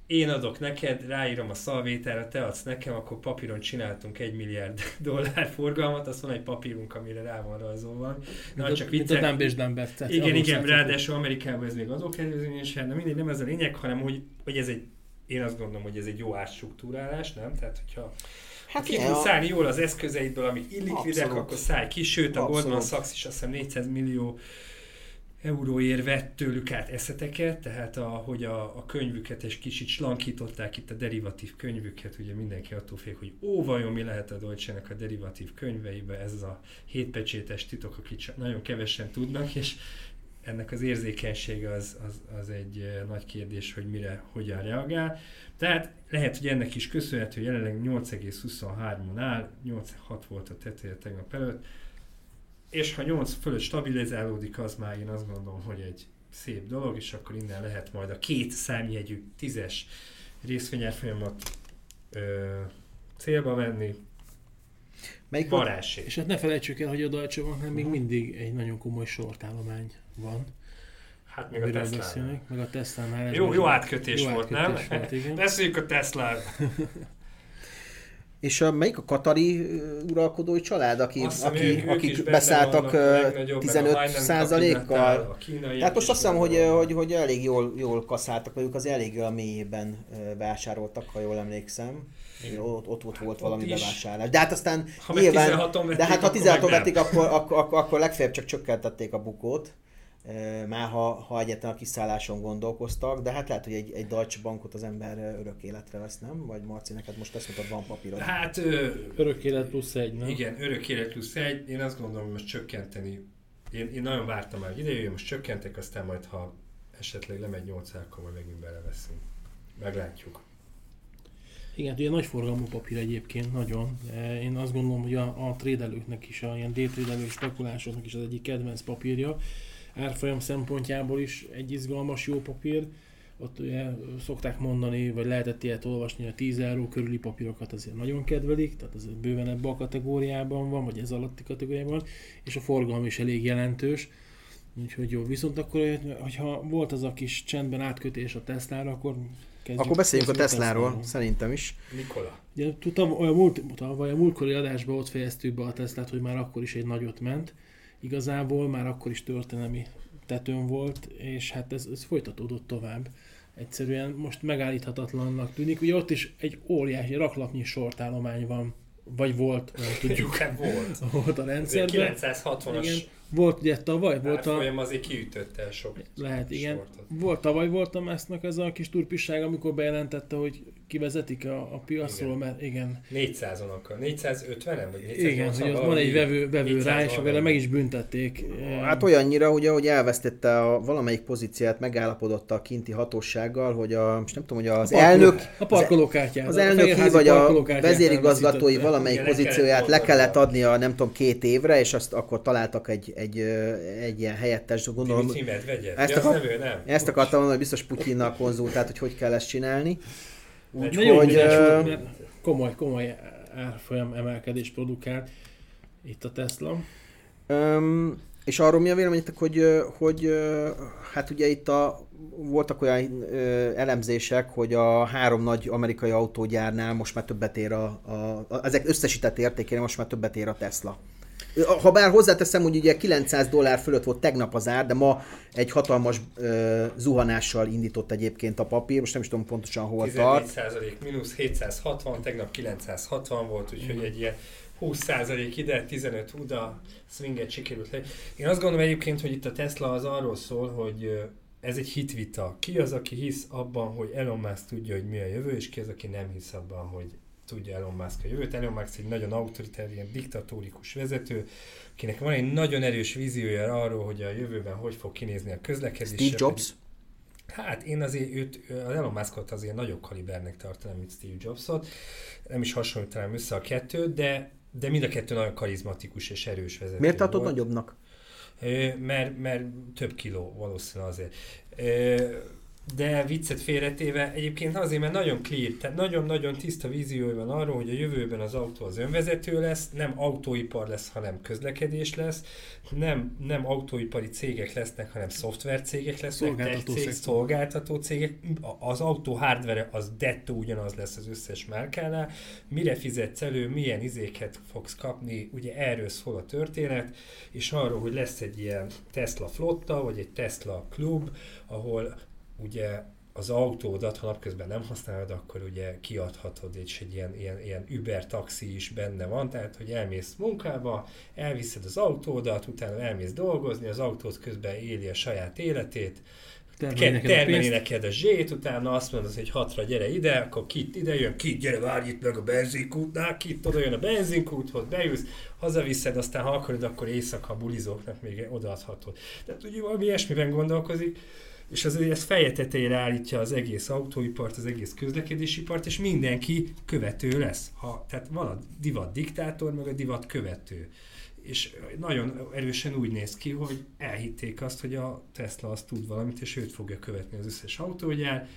én adok neked, ráírom a szalvétára, te adsz nekem, akkor papíron csináltunk egy milliárd (laughs) dollár forgalmat, az van egy papírunk, amire rá van rajzolva. Na, csak viccek. Mint a Dumb. Igen, igen, ráadásul Amerikában ez még adókedvezményes, de mindegy, nem ez a lényeg, hanem hogy, hogy ez egy, én azt gondolom, hogy ez egy jó átstruktúrálás, nem? Tehát, hogyha Hát ki tud szállni jól az eszközeidből, amik illikvidek, akkor szállj ki, sőt a. Goldman Sachs is azt hiszem 400 millió euróért vett tőlük át eszeteket, tehát a, hogy a, a könyvüket egy kicsit slankították itt a derivatív könyvüket, ugye mindenki attól fél, hogy ó, vajon mi lehet a deutsche a derivatív könyveibe, ez a hétpecsétes titok, akit nagyon kevesen tudnak, és ennek az érzékenysége az, az, az egy eh, nagy kérdés, hogy mire, hogyan reagál. Tehát lehet, hogy ennek is köszönhető, hogy jelenleg 8,23-on áll, 8,6 volt a teteje tegnap előtt, és ha 8 fölött stabilizálódik, az már én azt gondolom, hogy egy szép dolog, és akkor innen lehet majd a két számjegyű tízes részvényárfolyamat ö, célba venni. Melyik volt? Varázsé. És hát ne felejtsük el, hogy a Deutsche Banknál még Mhm. mindig egy nagyon komoly sortállomány van. Hát még a Tesla. beszélnek, meg a Tesla-nál. ez Jó, jó átkötés jó volt, átkötés nem? Volt, igen. Beszéljük a Tesla. (laughs) És a, melyik a katari uralkodói család, aki, Azt aki, is akik beszálltak vannak a ö, legnagyobb, meg a 15 Hainan százalékkal? Tehát most azt hiszem, hogy, hogy, hogy elég jól, jól kaszáltak, vagy ők az elég a mélyében vásároltak, ha jól emlékszem. Ott, ott, ott volt valami bevásárlás. De hát aztán Ha nyilván, 16-on vették, de hát ha akkor 16-on meg nem. vették, akkor, akkor, akkor, akkor legfeljebb csak csökkentették a bukót. Már ha, ha egyetlen a kiszálláson gondolkoztak, de hát lehet, hogy egy, egy Deutsche Bankot az ember örök életre vesz, nem? Vagy Marci, neked most ezt mondtad, van papírod. Hát ö, Örök élet plusz egy, nem? Igen, örök élet plusz egy. Én azt gondolom, hogy most csökkenteni. Én, én nagyon vártam már, hogy ide jöjjön, most csökkentek, aztán majd, ha esetleg lemegy 8 akkor majd megint beleveszünk. Meglátjuk. Igen, ugye nagy forgalmú papír egyébként, nagyon. De Én azt gondolom, hogy a, a trédelőknek is, a ilyen daytradelő spekulásoknak is az egyik kedvenc papírja. Árfolyam szempontjából is egy izgalmas, jó papír. Ott ugye szokták mondani, vagy lehetett ilyet olvasni, a 10 euró körüli papírokat azért nagyon kedvelik, tehát az bőven ebbe a kategóriában van, vagy ez alatti kategóriában van, és a forgalom is elég jelentős. Úgyhogy jó, viszont akkor, hogyha volt az a kis csendben átkötés a Teslára, akkor kezdjük, Akkor beszéljünk a kezdjük Tesláról, szerintem is. Nikola. Ugye tudtam, olyan múlt, tavaly a múltkori adásban ott fejeztük be a Teslát, hogy már akkor is egy nagyot ment. Igazából már akkor is történelmi tetőn volt, és hát ez, ez folytatódott tovább. Egyszerűen most megállíthatatlannak tűnik. Ugye ott is egy óriási raklapnyi sortállomány van, vagy volt, nem (laughs) tudjuk, hát volt. volt a rendszerben. 960-as Igen. Volt ugye tavaly, volt a, árfolyam azért kiütötte sok lehet, igen. sortot. Volt tavaly volt a Mesznek ez a kis turpisság, amikor bejelentette, hogy kivezetik a, a piacról, Igen. mert igen, 400-on akar. 450-en? Vagy 480 Igen, hogy ott van egy vevő, vevő 400 rá, és akkor valami. meg is büntették. Hát olyannyira, ugye, hogy elvesztette a valamelyik pozíciát, megállapodott a kinti hatósággal, hogy a, most nem tudom, hogy az A parkoló- elnök, a parkolókártyát. az a elnöki vagy a vezérigazgatói valamelyik Igen, le kellett pozícióját le kellett adnia, nem tudom, két évre, és azt akkor találtak egy, egy, egy ilyen helyettes, gondolom. Ezt akar- ezt akartam mondani, hogy biztos Putyinnal konzultált, hogy hogy kell ezt csinálni. Úgyhogy, mert komoly, komoly árfolyam emelkedés produkált itt a Tesla. Öm, és arról mi a véleményetek, hogy, hogy hát ugye itt a, voltak olyan elemzések, hogy a három nagy amerikai autógyárnál most már többet ér a, a, a ezek összesített értékére most már többet ér a Tesla. Ha bár hozzáteszem, hogy ugye 900 dollár fölött volt tegnap az ár, de ma egy hatalmas ö, zuhanással indított egyébként a papír, most nem is tudom pontosan hol tart. 14% mínusz 760, tegnap 960 volt, úgyhogy egy ilyen 20% ide, 15 oda, swinget sikerült le. Én azt gondolom egyébként, hogy itt a Tesla az arról szól, hogy ez egy hitvita. Ki az, aki hisz abban, hogy Elon Musk tudja, hogy mi a jövő, és ki az, aki nem hisz abban, hogy tudja Elon Musk a jövőt. Elon Musk egy nagyon autoritár, ilyen diktatórikus vezető, akinek van egy nagyon erős víziója arról, hogy a jövőben hogy fog kinézni a közlekedés. Steve Jobs? Hát én azért őt, az Elon Muskot azért nagyobb kalibernek tartanám, mint Steve Jobsot. Nem is hasonlítanám össze a kettőt, de, de mind a kettő nagyon karizmatikus és erős vezető Miért tartod nagyobbnak? Mert, mert több kiló valószínűleg azért. De viccet félretéve egyébként azért, mert nagyon clear, tehát nagyon-nagyon tiszta víziója van arról, hogy a jövőben az autó az önvezető lesz, nem autóipar lesz, hanem közlekedés lesz, nem, nem autóipari cégek lesznek, hanem szoftvercégek lesznek, Szolgáltató cég, szolgáltató cégek. Az autó hardware az dettó ugyanaz lesz az összes márkánál. Mire fizetsz elő, milyen izéket fogsz kapni, ugye erről szól a történet, és arról, hogy lesz egy ilyen Tesla flotta, vagy egy Tesla klub, ahol ugye az autódat, ha napközben nem használod, akkor ugye kiadhatod, és egy ilyen, ilyen, ilyen Uber taxi is benne van, tehát hogy elmész munkába, elviszed az autódat, utána elmész dolgozni, az autót közben éli a saját életét, termeli neked a zsét, utána azt mondod, hogy hatra gyere ide, akkor kit ide jön, kit gyere, várj itt meg a benzinkútnál, kit oda jön a benzinkúthoz, bejössz, hazaviszed, aztán ha akarod, akkor éjszaka bulizóknak még odaadhatod. Tehát ugye valami ilyesmiben gondolkozik, és azért ez feje tetejére állítja az egész autóipart, az egész közlekedésipart, és mindenki követő lesz. Ha, tehát van a divat diktátor, meg a divat követő. És nagyon erősen úgy néz ki, hogy elhitték azt, hogy a Tesla azt tud valamit, és őt fogja követni az összes autógyár,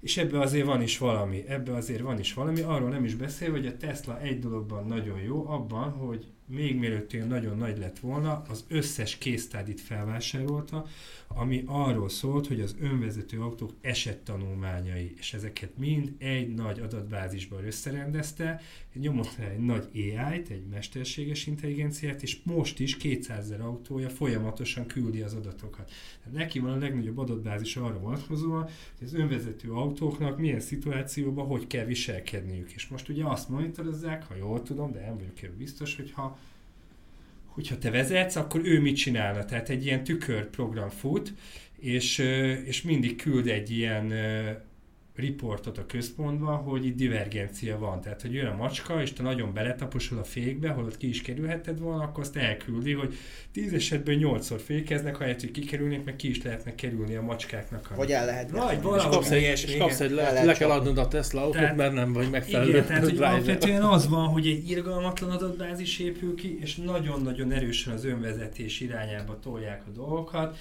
és ebbe azért van is valami, ebbe azért van is valami, arról nem is beszél, hogy a Tesla egy dologban nagyon jó, abban, hogy még mielőtt ilyen nagyon nagy lett volna, az összes késztádit felvásárolta, ami arról szólt, hogy az önvezető autók esettanulmányai, és ezeket mind egy nagy adatbázisban összerendezte, nyomott rá egy nagy AI-t, egy mesterséges intelligenciát, és most is 200 ezer autója folyamatosan küldi az adatokat. Tehát neki van a legnagyobb adatbázis arra vonatkozóan, hogy az önvezető autóknak milyen szituációban hogy kell viselkedniük. És most ugye azt monitorozzák, ha jól tudom, de nem vagyok ebben biztos, hogyha hogyha te vezetsz, akkor ő mit csinálna. Tehát egy ilyen tükörprogram fut, és, és mindig küld egy ilyen riportot a központba, hogy itt divergencia van. Tehát, hogy jön a macska, és te nagyon beletaposod a fékbe, holott ki is kerülheted volna, akkor azt elküldi, hogy tíz esetben nyolcszor fékeznek, ahelyett, hogy kikerülnék, meg ki is lehetne kerülni a macskáknak. Vagy el lehet. Vagy valahogy kapsz egy, és kapsz egy le, le, le kell adnod a Tesla autót, tehát, mert nem vagy megfelelő. Igen, tehát hogy alapvetően az van, hogy egy irgalmatlan adatbázis épül ki, és nagyon-nagyon erősen az önvezetés irányába tolják a dolgokat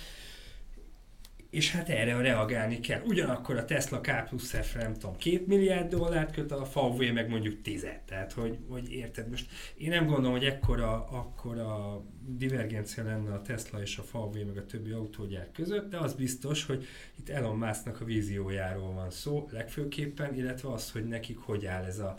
és hát erre reagálni kell. Ugyanakkor a Tesla K plusz F, nem tudom, két milliárd dollárt köt, a VW meg mondjuk tizet. Tehát, hogy, hogy érted, most én nem gondolom, hogy ekkora, akkora divergencia lenne a Tesla és a VW meg a többi autógyár között, de az biztos, hogy itt Elon Musknak a víziójáról van szó legfőképpen, illetve az, hogy nekik hogy áll ez, a,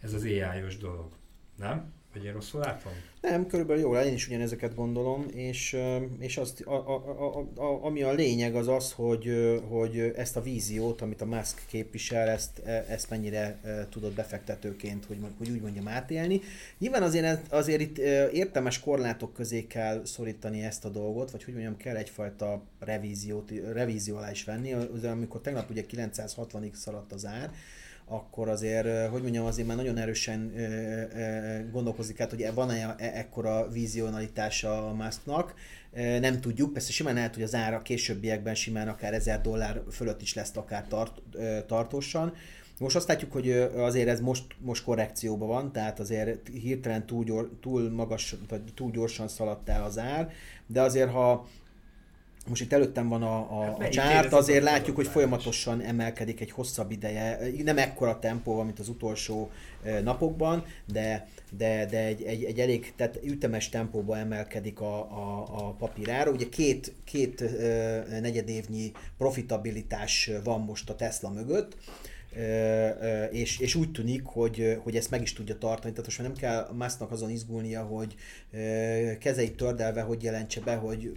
ez az AI-os dolog. Nem? Vagy én rosszul látom? Nem, körülbelül jól, én is ugyanezeket gondolom, és, és azt, a, a, a, a, ami a lényeg az az, hogy, hogy ezt a víziót, amit a Musk képvisel, ezt, e, ezt mennyire tudod befektetőként, hogy, hogy úgy mondjam, átélni. Nyilván azért, azért itt értelmes korlátok közé kell szorítani ezt a dolgot, vagy hogy mondjam, kell egyfajta revíziót, revízió alá is venni. Amikor tegnap ugye 960-ig szaladt az ár, akkor azért, hogy mondjam, azért már nagyon erősen gondolkozik át, hogy van-e e, ekkora vizionalitása a Musknak. Nem tudjuk, persze simán lehet, hogy az ára későbbiekben simán akár 1000 dollár fölött is lesz akár tart, tartósan. Most azt látjuk, hogy azért ez most, most korrekcióban van, tehát azért hirtelen túl, gyor, túl magas, vagy túl gyorsan szaladt el az ár, de azért ha most itt előttem van a, a, hát a csárt, azért látjuk, hogy folyamatosan emelkedik egy hosszabb ideje, nem ekkora tempóval, mint az utolsó napokban, de, de, de egy, egy, egy elég tehát ütemes tempóban emelkedik a, a, a papírára. Ugye két, két negyedévnyi profitabilitás van most a Tesla mögött, és, és úgy tűnik, hogy, hogy ezt meg is tudja tartani, tehát most már nem kell Musknak azon izgulnia, hogy kezeit tördelve hogy jelentse be, hogy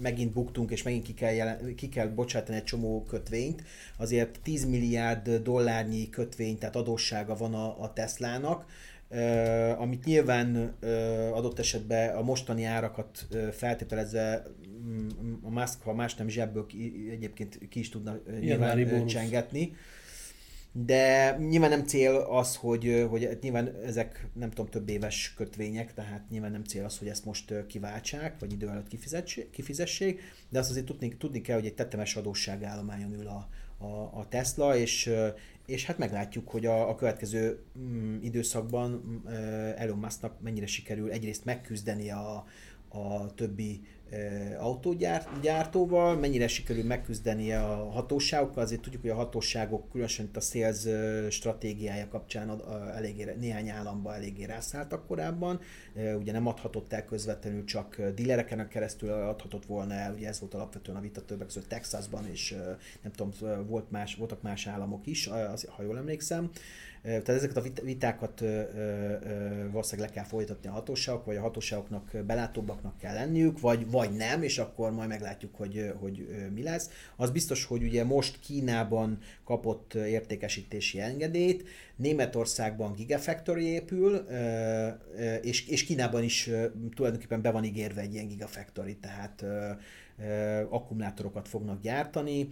megint buktunk, és megint ki kell, jelen, ki kell bocsátani egy csomó kötvényt. Azért 10 milliárd dollárnyi kötvény, tehát adóssága van a, a Teslának, Uh, amit nyilván uh, adott esetben a mostani árakat uh, feltételezve um, a Musk, ha más nem zsebből ki, egyébként ki is tudna nyilván csengetni de nyilván nem cél az, hogy, hogy nyilván ezek nem tudom, több éves kötvények, tehát nyilván nem cél az, hogy ezt most kiváltsák, vagy idő előtt kifizessék, de azt azért tudni, tudni kell, hogy egy tetemes adósságállományon ül a, a, a Tesla, és, és hát meglátjuk, hogy a, a következő mm, időszakban mm, Elon Musknak mennyire sikerül egyrészt megküzdeni a, a többi autógyártóval, mennyire sikerül megküzdeni a hatóságokkal, azért tudjuk, hogy a hatóságok különösen itt a sales stratégiája kapcsán eléggé, néhány államban eléggé rászálltak korábban, ugye nem adhatott el közvetlenül, csak dealereken keresztül adhatott volna el, ugye ez volt alapvetően a vita többek között Texasban, és nem tudom, volt más, voltak más államok is, ha jól emlékszem, Tehát ezeket a vitákat valószínűleg le kell folytatni a hatóságok, vagy a hatóságoknak belátóbbaknak kell lenniük, vagy, vagy nem, és akkor majd meglátjuk, hogy, hogy mi lesz. Az biztos, hogy ugye most Kínában kapott értékesítési engedélyt, Németországban Gigafactory épül, és, és Kínában is tulajdonképpen be van ígérve egy ilyen Gigafactory, tehát akkumulátorokat fognak gyártani.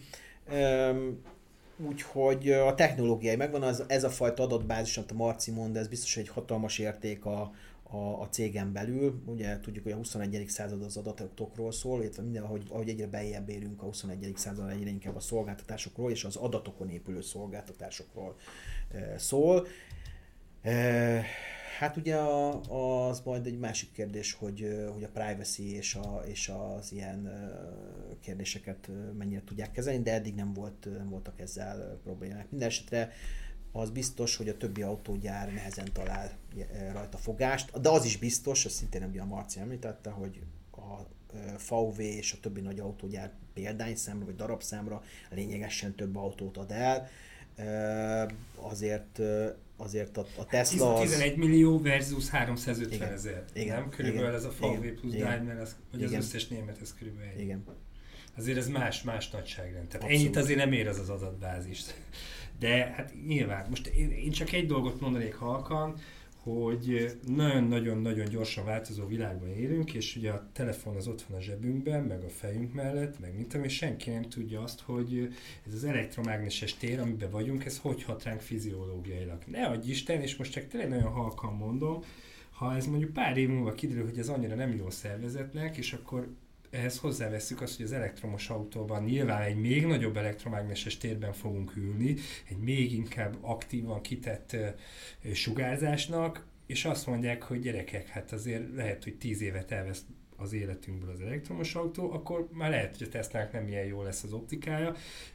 Úgyhogy a technológiai megvan, az, ez a fajta adatbázis, amit a Marci mond, ez biztos egy hatalmas érték a, a, a cégen belül. Ugye tudjuk, hogy a 21. század az adatokról szól, illetve minden, ahogy, ahogy egyre beljebb érünk a 21. század, egyre inkább a szolgáltatásokról és az adatokon épülő szolgáltatásokról szól. E, Hát ugye az majd egy másik kérdés, hogy, hogy a privacy és, a, és az ilyen kérdéseket mennyire tudják kezelni, de eddig nem, volt, nem voltak ezzel problémák. Mindenesetre az biztos, hogy a többi autógyár nehezen talál rajta fogást, de az is biztos, ez szintén ugye a Marci említette, hogy a VW és a többi nagy autógyár példányszámra vagy darabszámra lényegesen több autót ad el, azért azért a, a Tesla az... 11 millió versus 350 igen, ezer. Igen, nem? Körülbelül igen, ez a VW igen, plusz Daimler, az, vagy igen. az összes német, ez körülbelül Igen. Azért ez más, más nagyságrend. Tehát Abszolút. ennyit azért nem ér az az adatbázis. De hát nyilván, most én, én csak egy dolgot mondanék halkan, hogy nagyon-nagyon-nagyon gyorsan változó világban élünk, és ugye a telefon az ott van a zsebünkben, meg a fejünk mellett, meg mint és senki nem tudja azt, hogy ez az elektromágneses tér, amiben vagyunk, ez hogy hat ránk fiziológiailag. Ne adj Isten, és most csak tényleg nagyon halkan mondom, ha ez mondjuk pár év múlva kiderül, hogy ez annyira nem jó szervezetnek, és akkor ehhez hozzáveszünk azt, hogy az elektromos autóban nyilván egy még nagyobb elektromágneses térben fogunk ülni, egy még inkább aktívan kitett sugárzásnak, és azt mondják, hogy gyerekek, hát azért lehet, hogy tíz évet elvesz az életünkből az elektromos autó, akkor már lehet, hogy a tesla nem ilyen jó lesz az optikája.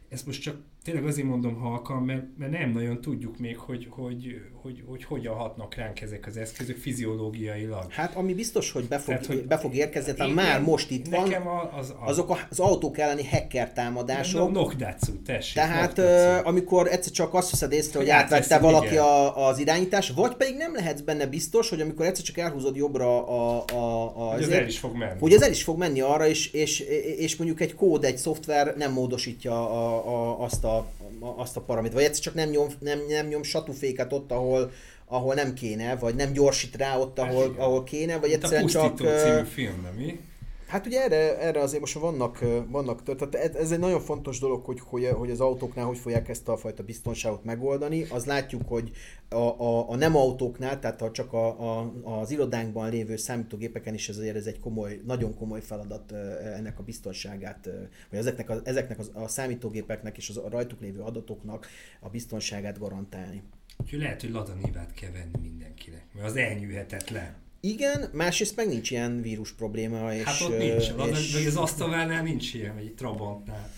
Ezt most csak tényleg azért mondom halkan, mert, mert nem nagyon tudjuk még, hogy, hogy, hogy, hogy hogyan hatnak ránk ezek az eszközök fiziológiailag. Hát ami biztos, hogy be fog, tehát, hogy be fog érkezni, tehát már most itt van, az, az, azok az autók elleni hacker támadások. No, Nokdatsu, tessék. Tehát Nokdatsu. amikor egyszer csak azt veszed észre, hogy átvette valaki a, az irányítás, vagy pedig nem lehetsz benne biztos, hogy amikor egyszer csak elhúzod jobbra a, a, a hogy az el is fog menni. Hogy ez el is fog menni arra, és, és, és mondjuk egy kód, egy szoftver nem módosítja a, a, azt a azt a paramit, vagy egyszer csak nem nyom, nem, nem nyom satuféket ott, ahol, ahol nem kéne, vagy nem gyorsít rá ott, ahol, hát ahol kéne, vagy egyszerűen a csak... című film, nem mi? Hát ugye erre, erre azért most vannak, vannak tehát ez egy nagyon fontos dolog, hogy, hogy, hogy az autóknál hogy fogják ezt a fajta biztonságot megoldani. Az látjuk, hogy a, a, a nem autóknál, tehát a, csak a, a, az irodánkban lévő számítógépeken is ez, ez egy komoly, nagyon komoly feladat ennek a biztonságát, vagy ezeknek a, ezeknek a, a számítógépeknek és az, a rajtuk lévő adatoknak a biztonságát garantálni. Úgyhogy lehet, hogy ladanívát kell venni mindenkinek, mert az elnyűhetetlen. Igen, másrészt meg nincs ilyen vírus probléma. És, hát ott nincs, és... vagy az asztalvánál nincs ilyen, vagy egy Trabantnál.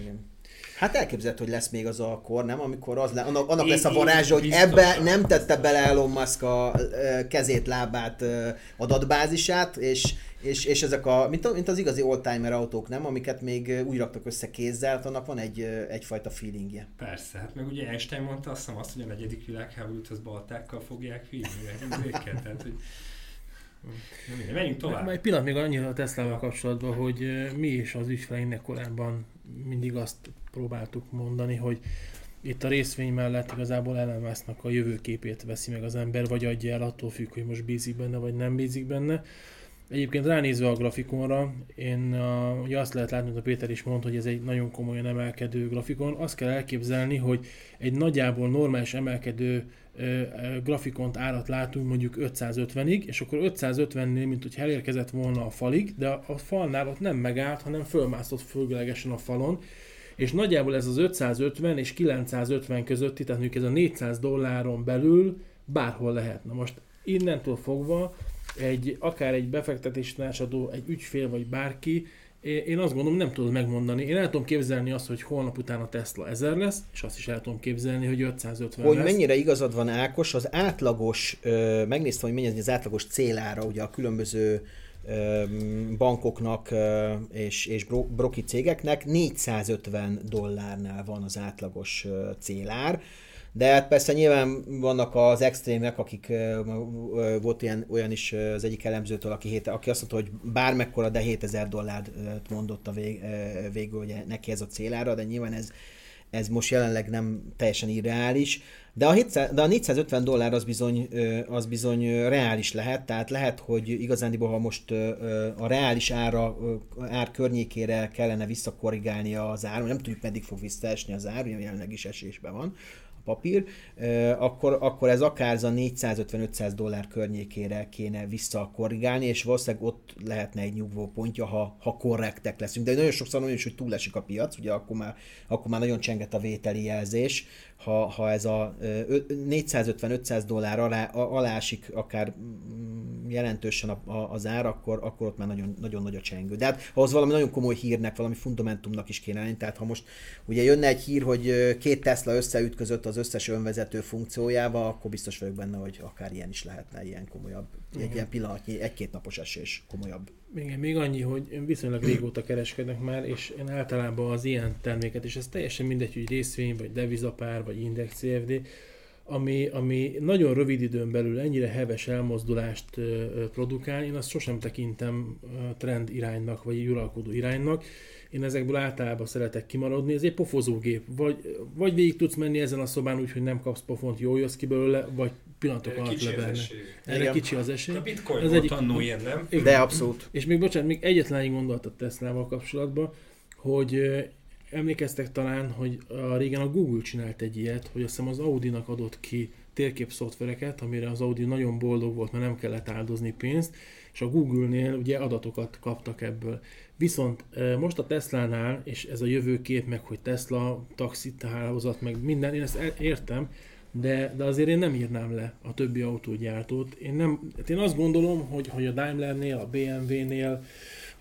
Igen. Hát elképzelhető, hogy lesz még az a kor, nem? Amikor az le, annak, annak lesz a varázsa, hogy ebbe nem tette bele Elon Musk a kezét, lábát, adatbázisát, és, és, és ezek a, mint, mint az igazi oldtimer autók, nem? Amiket még úgy raktak össze kézzel, hát annak van egy, egyfajta feelingje. Persze, hát meg ugye Einstein mondta azt hiszem azt, hogy a negyedik világháborút az baltákkal fogják vívni, (laughs) tehát hogy nem, menjünk tovább. Egy pillanat még annyira a Tesla-val kapcsolatban, hogy mi is az ügyfeleinknek korábban mindig azt próbáltuk mondani, hogy itt a részvény mellett igazából Elon a jövőképét veszi meg az ember, vagy adja el, attól függ, hogy most bízik benne, vagy nem bízik benne. Egyébként ránézve a grafikonra, én a, ugye azt lehet látni, hogy a Péter is mondta, hogy ez egy nagyon komolyan emelkedő grafikon. Azt kell elképzelni, hogy egy nagyjából normális emelkedő grafikont árat látunk mondjuk 550-ig, és akkor 550-nél, mint hogy elérkezett volna a falig, de a falnál ott nem megállt, hanem fölmászott fölgelegesen a falon, és nagyjából ez az 550 és 950 közötti, tehát mondjuk ez a 400 dolláron belül bárhol lehet. Na most innentől fogva egy, akár egy befektetési tanácsadó, egy ügyfél vagy bárki én azt gondolom, nem tudod megmondani. Én el tudom képzelni azt, hogy holnap után a Tesla 1000 lesz, és azt is el tudom képzelni, hogy 550 hogy lesz. mennyire igazad van Ákos, az átlagos, megnéztem, hogy mennyi az átlagos célára, ugye a különböző bankoknak és, és broki cégeknek 450 dollárnál van az átlagos célár. De hát persze nyilván vannak az extrémek, akik volt ilyen, olyan is az egyik elemzőtől, aki, hét, aki azt mondta, hogy bármekkora, de 7000 dollárt mondott a vég, végül, hogy neki ez a célára, de nyilván ez, ez most jelenleg nem teljesen irreális. De a, 700, de a 450 dollár az bizony, az bizony reális lehet, tehát lehet, hogy igazándiból, ha most a reális ára, ár környékére kellene visszakorrigálni az ár, nem tudjuk meddig fog visszaesni az ár, jelenleg is esésben van, papír, akkor, akkor ez akár a 450-500 dollár környékére kéne visszakorrigálni, és valószínűleg ott lehetne egy nyugvó pontja, ha, ha korrektek leszünk. De nagyon sokszor nagyon is, hogy túlesik a piac, ugye akkor már, akkor már nagyon csenget a vételi jelzés, ha, ha ez a 450-500 dollár alá, alá esik akár mm, jelentősen a, a, az ár, akkor, akkor ott már nagyon, nagyon nagy a csengő. De hát ahhoz valami nagyon komoly hírnek, valami fundamentumnak is kéne lenni. Tehát ha most ugye jönne egy hír, hogy két Tesla összeütközött az összes önvezető funkciójával, akkor biztos vagyok benne, hogy akár ilyen is lehetne, ilyen komolyabb, Igen. egy ilyen pillanatnyi, egy-két napos esés komolyabb. Igen, még annyi, hogy viszonylag régóta kereskedek már, és én általában az ilyen terméket, és ez teljesen mindegy, hogy részvény, vagy devizapár, vagy index CFD, ami, ami nagyon rövid időn belül ennyire heves elmozdulást produkál, én azt sosem tekintem trend iránynak, vagy uralkodó iránynak. Én ezekből általában szeretek kimaradni, ez egy pofozógép. Vagy, vagy végig tudsz menni ezen a szobán úgy, hogy nem kapsz pofont, jól jössz ki belőle, vagy pillanatok alatt lebenne. Erre Igen. kicsi az esély. A bitcoin ez volt egy... annó ilyen, nem? De abszolút. És még bocsánat, még egyetlen egy gondolat a Tesla-val kapcsolatban, hogy emlékeztek talán, hogy a régen a Google csinált egy ilyet, hogy azt hiszem az Audi-nak adott ki térkép szoftvereket, amire az Audi nagyon boldog volt, mert nem kellett áldozni pénzt, és a Google-nél ugye adatokat kaptak ebből. Viszont most a Tesla-nál, és ez a jövőkép, meg hogy Tesla, taxit hálózat, meg minden, én ezt értem, de, de azért én nem írnám le a többi autógyártót. Én, nem, hát én azt gondolom, hogy, hogy a Daimlernél, a BMW-nél,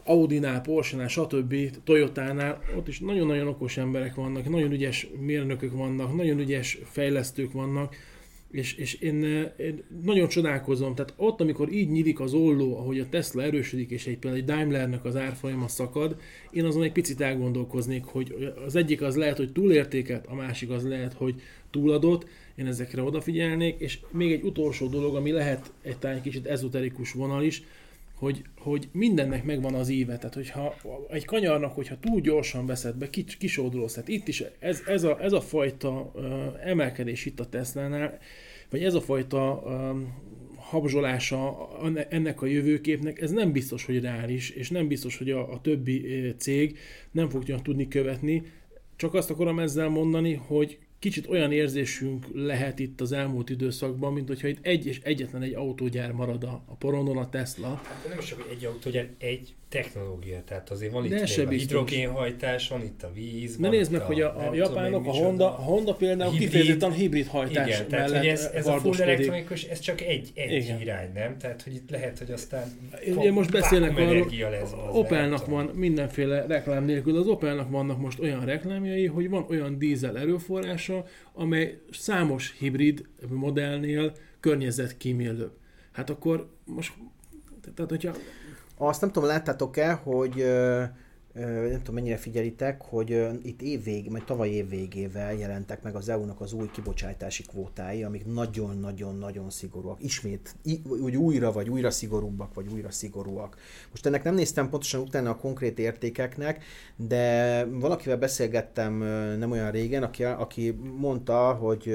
Audi-nál, Porsche-nál, stb. Toyota-nál, ott is nagyon-nagyon okos emberek vannak, nagyon ügyes mérnökök vannak, nagyon ügyes fejlesztők vannak, és, és én, én nagyon csodálkozom, tehát ott, amikor így nyílik az olló, ahogy a Tesla erősödik, és egy például egy Daimlernek az árfolyama szakad, én azon egy picit elgondolkoznék, hogy az egyik az lehet, hogy túlértéket, a másik az lehet, hogy túladott, én ezekre odafigyelnék, és még egy utolsó dolog, ami lehet egy talán kicsit ezoterikus vonal is, hogy, hogy mindennek megvan az íve, tehát hogyha egy kanyarnak, hogyha túl gyorsan veszed be, kis, kisódulsz, tehát itt is ez, ez, a, ez a fajta uh, emelkedés itt a Tesla-nál, vagy ez a fajta um, habzsolása ennek a jövőképnek, ez nem biztos, hogy reális, és nem biztos, hogy a, a többi cég nem fogja tudni követni. Csak azt akarom ezzel mondani, hogy kicsit olyan érzésünk lehet itt az elmúlt időszakban, mint hogyha itt egy és egyetlen egy autógyár marad a, a poronon, a Tesla. Hát nem is csak egy autógyár, egy technológia, tehát azért van itt a hidrogénhajtás, van itt a víz. Ne nézd meg, a, hogy a, a japánok, a Honda, a Honda például hibrid, kifejezetten hibrid hajtás igen, tehát, hogy ez, ez a full elektronikus, ez csak egy, egy igen. irány, nem? Tehát, hogy itt lehet, hogy aztán Ugye most beszélnek arról, lesz, Opelnak van mindenféle reklám nélkül, az Opelnak vannak most olyan reklámjai, hogy van olyan dízel erőforrása, amely számos hibrid modellnél környezetkímélőbb. Hát akkor most, tehát hogyha azt nem tudom, láttátok-e, hogy nem tudom mennyire figyelitek, hogy itt évvég, majd tavaly év végével jelentek meg az EU-nak az új kibocsátási kvótái, amik nagyon-nagyon-nagyon szigorúak. Ismét, úgy újra vagy újra szigorúbbak, vagy újra szigorúak. Most ennek nem néztem pontosan utána a konkrét értékeknek, de valakivel beszélgettem nem olyan régen, aki, aki mondta, hogy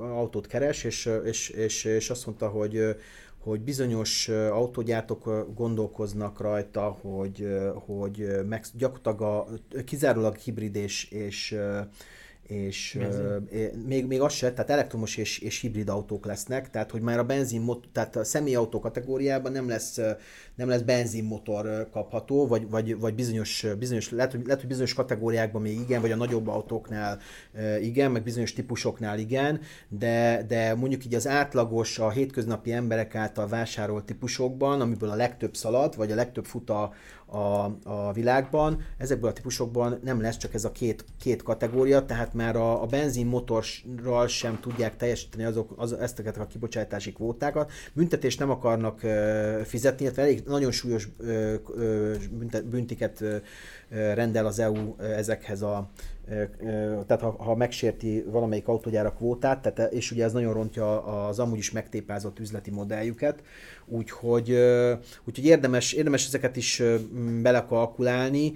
autót keres, és, és, és, és azt mondta, hogy hogy bizonyos autógyártók gondolkoznak rajta, hogy, hogy meg, gyakorlatilag a, kizárólag hibrid és, és és uh, még, még az se, tehát elektromos és, és hibrid autók lesznek, tehát hogy már a benzin, tehát a személyautó kategóriában nem lesz, nem lesz benzinmotor kapható, vagy, vagy, vagy bizonyos, bizonyos lehet, hogy, lehet, hogy bizonyos kategóriákban még igen, vagy a nagyobb autóknál igen, meg bizonyos típusoknál igen, de, de mondjuk így az átlagos, a hétköznapi emberek által vásárolt típusokban, amiből a legtöbb szalad, vagy a legtöbb fut a, a, a világban. Ezekből a típusokban nem lesz csak ez a két, két kategória, tehát már a, a benzinmotorral sem tudják teljesíteni azok, az, ezteket a kibocsátási kvótákat. Büntetést nem akarnak uh, fizetni, illetve elég nagyon súlyos uh, uh, büntiket uh, rendel az EU ezekhez a tehát ha, ha megsérti valamelyik autógyár a kvótát, tehát, és ugye ez nagyon rontja az amúgy is megtépázott üzleti modelljüket, úgyhogy, úgyhogy érdemes, érdemes ezeket is belekalkulálni.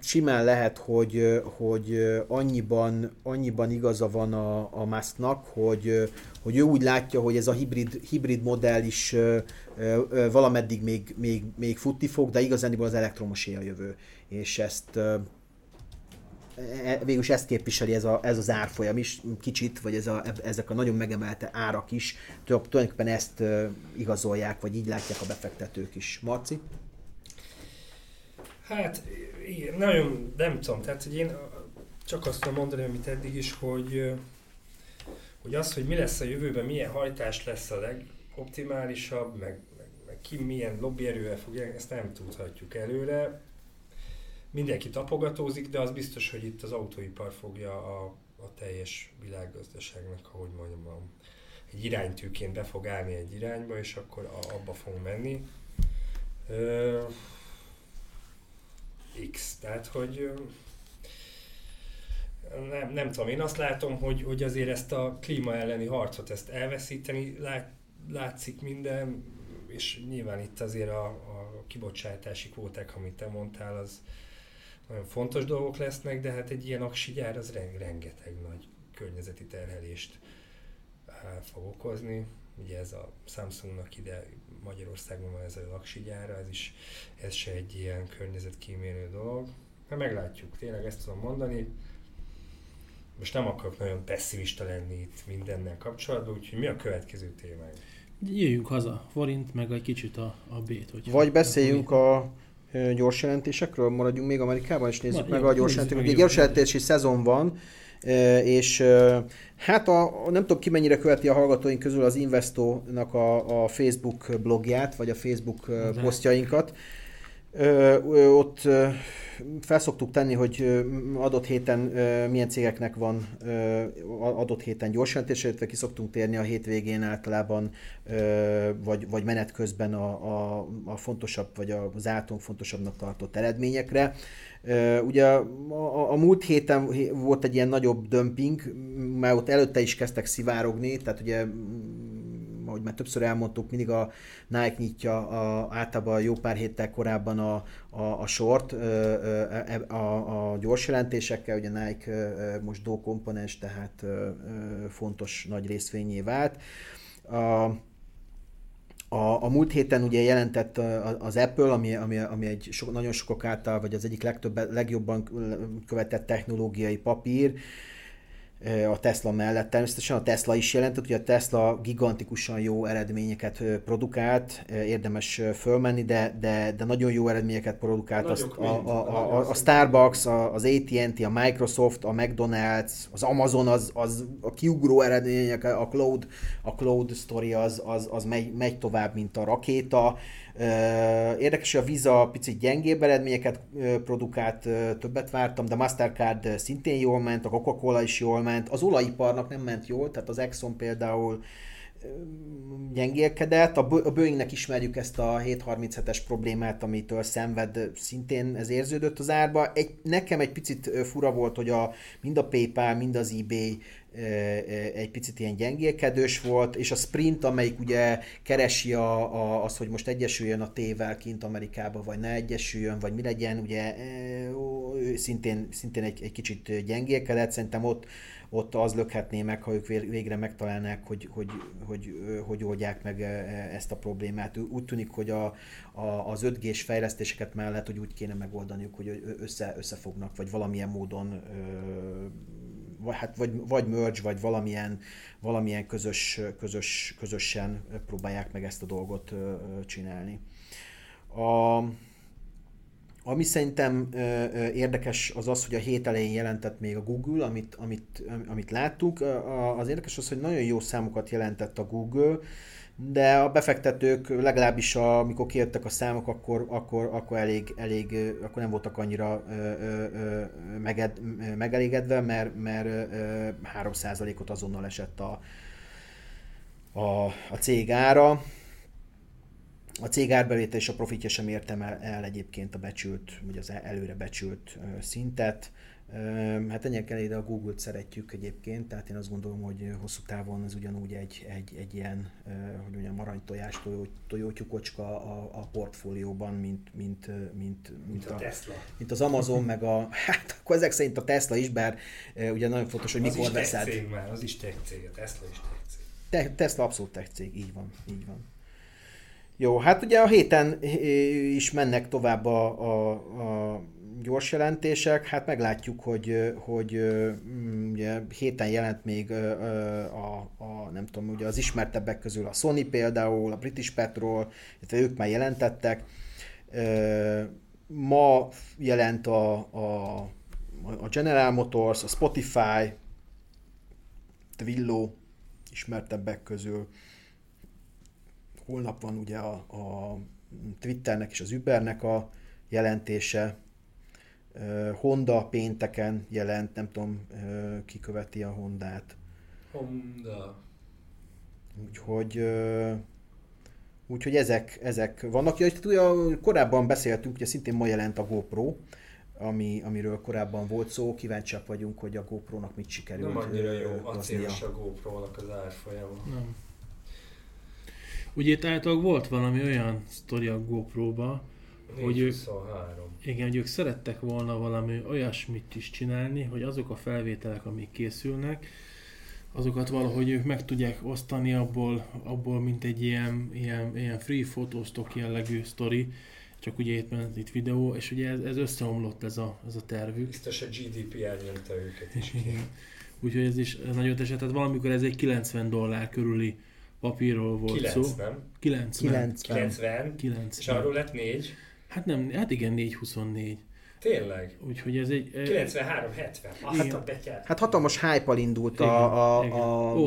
Simán lehet, hogy, hogy annyiban, annyiban igaza van a, a Musknak, hogy, hogy ő úgy látja, hogy ez a hibrid, hibrid modell is valameddig még, még, még futni fog, de igazániból az elektromos a jövő. És ezt E, végülis ezt képviseli ez, a, ez az árfolyam is kicsit, vagy ez a, ezek a nagyon megemelte árak is, tulajdonképpen ezt igazolják, vagy így látják a befektetők is. Marci? Hát, igen, nagyon nem tudom, tehát hogy én csak azt tudom mondani, amit eddig is, hogy, hogy az, hogy mi lesz a jövőben, milyen hajtás lesz a legoptimálisabb, meg, meg, meg ki milyen lobbyerővel fogja, ezt nem tudhatjuk előre mindenki tapogatózik, de az biztos, hogy itt az autóipar fogja a, a teljes világgazdaságnak, ahogy mondjam, egy iránytűként be fog állni egy irányba, és akkor a, abba fog menni. Ö, X, tehát hogy nem, nem tudom, én azt látom, hogy, hogy azért ezt a klíma elleni harcot, ezt elveszíteni lát, látszik minden, és nyilván itt azért a, a kibocsátási kvóták, amit te mondtál, az, nagyon fontos dolgok lesznek, de hát egy ilyen aksigyár az rengeteg nagy környezeti terhelést fog okozni. Ugye ez a Samsungnak ide Magyarországon van ez a aksigyára, ez is ez se egy ilyen környezetkímélő dolog. Hát meglátjuk, tényleg ezt tudom mondani. Most nem akarok nagyon pessimista lenni itt mindennel kapcsolatban, úgyhogy mi a következő témánk? Jöjjünk haza, forint, meg egy kicsit a, a B-t. Vagy beszéljünk a gyors jelentésekről, maradjunk még Amerikában, és nézzük Na, meg jó, a gyors jelentéseket. Ugye gyors jelentési szezon van, és hát a, nem tudom ki mennyire követi a hallgatóink közül az Investo-nak a, a Facebook blogját, vagy a Facebook De. posztjainkat. Ott felszoktuk tenni, hogy adott héten milyen cégeknek van adott héten gyors jelentés, illetve ki szoktunk térni a hétvégén általában, vagy, vagy menet közben a, a, a fontosabb, vagy az általunk fontosabbnak tartott eredményekre. Ugye a, a, a múlt héten volt egy ilyen nagyobb dömping, mert ott előtte is kezdtek szivárogni, tehát ugye ahogy már többször elmondtuk, mindig a Nike nyitja a, általában jó pár héttel korábban a, a, a sort e, a, a, a gyors jelentésekkel, ugye Nike most do komponens, tehát fontos nagy részvényé vált. A, a, a múlt héten ugye jelentett az Apple, ami, ami, ami egy so, nagyon sokak által, vagy az egyik legtöbb, legjobban követett technológiai papír, a Tesla mellett. Természetesen a Tesla is jelentett, hogy a Tesla gigantikusan jó eredményeket produkált, érdemes fölmenni, de, de, de nagyon jó eredményeket produkált a, a, a, a, a Starbucks, az AT&T, a Microsoft, a McDonald's, az Amazon, az, az a kiugró eredmények, a cloud, a cloud story az, az, az megy, megy tovább, mint a rakéta. Érdekes, hogy a Visa picit gyengébb eredményeket produkált, többet vártam, de Mastercard szintén jól ment, a Coca-Cola is jól ment, az olajiparnak nem ment jól, tehát az Exxon például gyengélkedett. A Boeingnek ismerjük ezt a 737-es problémát, amitől szenved, szintén ez érződött az árba. Egy, nekem egy picit fura volt, hogy a, mind a PayPal, mind az eBay egy picit ilyen gyengélkedős volt, és a Sprint, amelyik ugye keresi a, a, az, hogy most egyesüljön a tével kint Amerikába, vagy ne egyesüljön, vagy mi legyen, ugye szintén, szintén egy, egy kicsit gyengélkedett, szerintem ott, ott az lökhetné meg, ha ők végre megtalálnák, hogy hogy, hogy, hogy oldják meg ezt a problémát. Úgy tűnik, hogy a, a, az 5G-s fejlesztéseket mellett, hogy úgy kéne megoldaniuk, hogy össze, összefognak, vagy valamilyen módon vagy, hát vagy, vagy merge, vagy valamilyen, valamilyen közös, közös, közösen próbálják meg ezt a dolgot csinálni. A, ami szerintem érdekes az az, hogy a hét elején jelentett még a Google, amit, amit, amit láttuk. Az érdekes az, hogy nagyon jó számokat jelentett a Google, de a befektetők legalábbis a, amikor kijöttek a számok, akkor, akkor, akkor, elég, elég, akkor nem voltak annyira meged, megelégedve, mert, mert 3%-ot azonnal esett a, a, a cég ára. a cég árbevétel és a profitja sem értem el, el egyébként a becsült, vagy az előre becsült szintet. Hát ennyien ide a Google-t szeretjük egyébként, tehát én azt gondolom, hogy hosszú távon ez ugyanúgy egy, egy, egy ilyen, hogy mondjam, aranytojás, tojó, tojótyukocska a, a portfólióban, mint, mint, mint, mint, mint, a, a Tesla. mint az Amazon, meg a, (laughs) hát akkor ezek szerint a Tesla is, bár ugye nagyon fontos, hogy az mikor veszed. Az is cég már, az is tech cég, a Tesla is tech cég. Te, Tesla abszolút tech cég, így van, így van. Jó, hát ugye a héten is mennek tovább a, a, a gyors jelentések, hát meglátjuk, hogy, hogy mm, ugye héten jelent még a, a, nem tudom, ugye az ismertebbek közül a Sony például, a British Petrol, ők már jelentettek. Ma jelent a, a, a General Motors, a Spotify, Twillo ismertebbek közül. Holnap van ugye a, a Twitternek és az Ubernek a jelentése. Honda pénteken jelent, nem tudom, ki követi a Hondát. Honda. Úgyhogy, úgyhogy ezek, ezek vannak. Ja, ugye, korábban beszéltünk, ugye szintén ma jelent a GoPro, ami, amiről korábban volt szó, kíváncsiak vagyunk, hogy a GoPro-nak mit sikerült. Nem annyira jó acélos a GoPro-nak az árfolyama. Nem. Ugye itt általában volt valami olyan sztori a GoPro-ba, hogy ők, igen, hogy ők szerettek volna valami olyasmit is csinálni, hogy azok a felvételek, amik készülnek, azokat valahogy ők meg tudják osztani abból, abból mint egy ilyen, ilyen, ilyen free photostock jellegű sztori, csak ugye itt ment itt videó, és ugye ez, ez összeomlott ez a, ez a tervük. Biztos a GDPR nyomta őket is. Úgyhogy ez is nagyon eset, tehát valamikor ez egy 90 dollár körüli papírról volt 9, szó. nem? 90. 90. 90. 90. És arról lett 4. Hát nem, hát igen, 4-24. Tényleg? Úgyhogy ez egy... 93-70. Hát, a hát hatalmas hype indult a, a,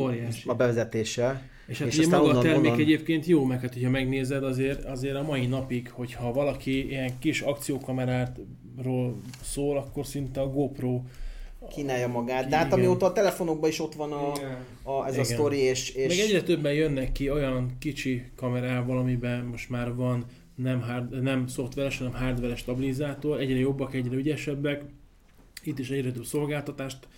a, a bevezetése. És hát és ugye maga a termék onnan... egyébként jó, meg hát hogyha megnézed azért, azért a mai napig, hogyha valaki ilyen kis akciókameráról szól, akkor szinte a GoPro kínálja magát. De hát amióta a telefonokban is ott van a, a, ez Igen. a sztori, és, és... Még egyre többen jönnek ki olyan kicsi kamerával, amiben most már van nem, hard, nem szoftveres, hanem hardveres stabilizátor, egyre jobbak, egyre ügyesebbek, itt is egyre több szolgáltatást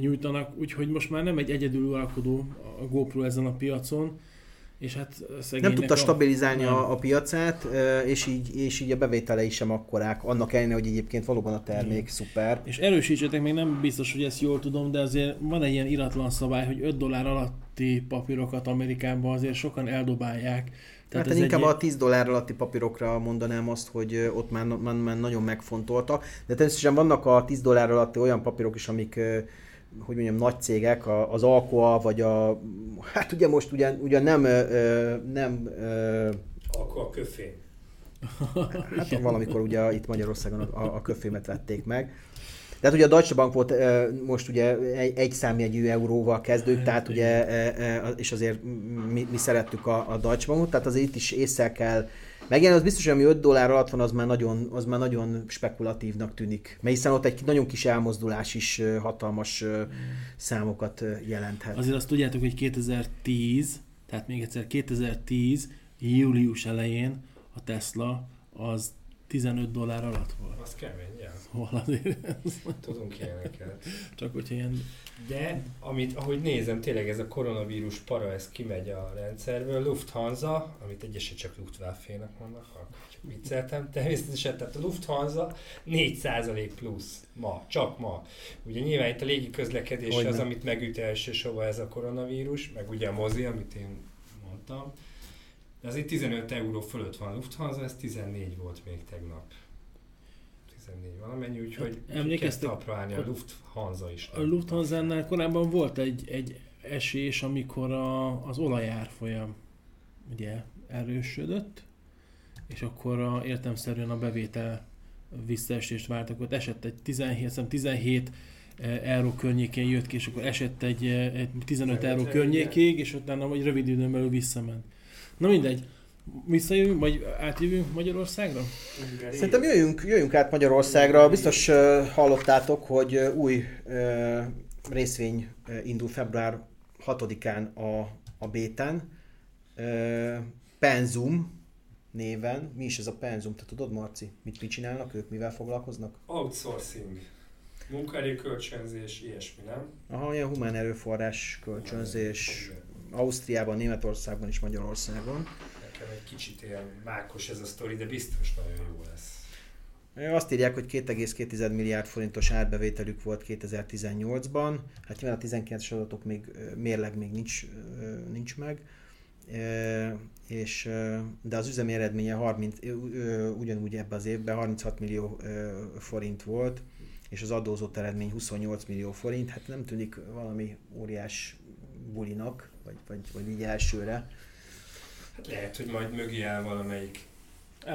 nyújtanak, úgyhogy most már nem egy egyedül alkodó a GoPro ezen a piacon, és hát nem tudta stabilizálni a, a piacát, és így, és így a bevételei sem akkorák, annak ellenére, hogy egyébként valóban a termék Igen. szuper. És erősítsetek, még nem biztos, hogy ezt jól tudom, de azért van egy ilyen iratlan szabály, hogy 5 dollár alatti papírokat Amerikában azért sokan eldobálják, tehát hát inkább egy... a 10 dollár alatti papírokra mondanám azt, hogy ott már, már, már nagyon megfontoltak, de természetesen vannak a 10 dollár alatti olyan papírok is, amik hogy mondjam, nagy cégek, az Alcoa, vagy a, hát ugye most ugyan, ugyan nem, nem Alcoa köfény. Hát valamikor ugye itt Magyarországon a, a köfémet vették meg. Tehát ugye a Deutsche Bank volt most ugye egy, egy számjegyű euróval kezdődik, tehát ugye, és azért mi, mi szerettük a, a Deutsche Bankot, tehát azért itt is észre kell megjelenni, az biztos, hogy ami 5 dollár alatt van, az már nagyon, az már nagyon spekulatívnak tűnik. Mert hiszen ott egy nagyon kis elmozdulás is hatalmas számokat jelenthet. Azért azt tudjátok, hogy 2010, tehát még egyszer 2010 július elején a Tesla az 15 dollár alatt volt. Az kemény. Szóval azért... Tudunk ilyeneket. Csak hogyha ilyen... De, amit, ahogy nézem, tényleg ez a koronavírus para, ez kimegy a rendszerből. Lufthansa, amit egyesek csak Luftwaffe-nak mondanak, csak vicceltem, természetesen, tehát a Lufthansa 4% plusz ma, csak ma. Ugye nyilván itt a légi közlekedés az, amit megüt elsősorban ez a koronavírus, meg ugye a mozi, amit én mondtam de azért 15 euró fölött van a Lufthansa, ez 14 volt még tegnap. 14 valamennyi, úgyhogy emlékeztek talpra állni a Lufthansa is. A Lufthansa-nál korábban volt egy, egy esés, amikor a, az olajárfolyam ugye erősödött, és akkor a, értemszerűen a bevétel visszaesést vártak, ott esett egy 17, 17 eh, euró környékén jött ki, és akkor esett egy, eh, egy 15 euró környékig, és utána vagy rövid időn belül visszament. Na mindegy. Visszajövünk, vagy átjövünk Magyarországra? Szerintem jöjjünk, jöjjünk át Magyarországra. Biztos uh, hallottátok, hogy uh, új uh, részvény uh, indul február 6-án a, a Béten. Uh, Penzum néven. Mi is ez a penzum? Te tudod, Marci? Mit, mit csinálnak ők? Mivel foglalkoznak? Outsourcing. Munkaerő kölcsönzés, ilyesmi, nem? Aha, ilyen humán erőforrás kölcsönzés. Ausztriában, Németországban és Magyarországon. Egy kicsit ilyen mákos ez a sztori, de biztos nagyon jó lesz. Azt írják, hogy 2,2 milliárd forintos árbevételük volt 2018-ban. Hát nyilván a 19-es adatok még mérleg még nincs, nincs meg. És, de az üzemi eredménye 30, ugyanúgy ebben az évben 36 millió forint volt, és az adózott eredmény 28 millió forint. Hát nem tűnik valami óriás bulinak, vagy, vagy, vagy így elsőre. Hát lehet, hogy majd mögé áll valamelyik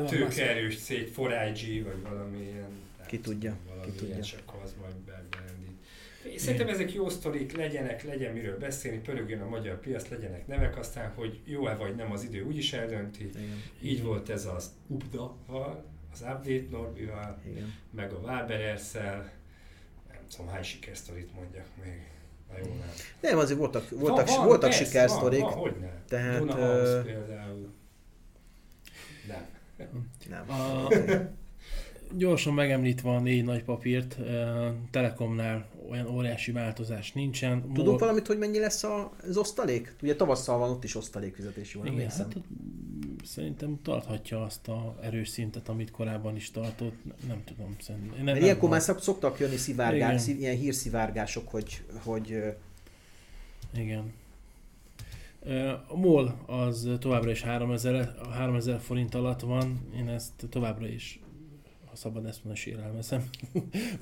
tőkeerős cég, 4IG, vagy valami ilyen. Ki tudja, valami ki tudja. Ilyen, csak az majd berendít. Szerintem ezek jó sztorik, legyenek, legyen miről beszélni, pörögjön a magyar piac, legyenek nevek, aztán, hogy jó-e vagy nem, az idő úgyis eldönti. Igen. Így volt ez az UBDA-val, az Update Norbival, Igen. meg a Wabererszel, nem tudom, hány sikersztorit mondjak még. Na jó, nem. Nem, azért voltak, voltak, van, voltak sikersztorik. Van, van, hogy ne. Tehát, Duna House például. Nem. Nem. A, gyorsan megemlítve a négy nagy papírt, Telekomnál olyan óriási változás nincsen. Tudunk Mol... valamit, hogy mennyi lesz az osztalék? Ugye tavasszal van ott is osztalékfizetés, jól Igen, hát, szerintem tarthatja azt a erős szintet, amit korábban is tartott. Nem tudom. Szerintem. Nem, Mert ilyenkor már szoktak jönni szivárgás, szív, ilyen hírszivárgások, hogy, hogy igen. A MOL az továbbra is 3000, 3000 forint alatt van, én ezt továbbra is szabad ezt mondani, sérelmezem.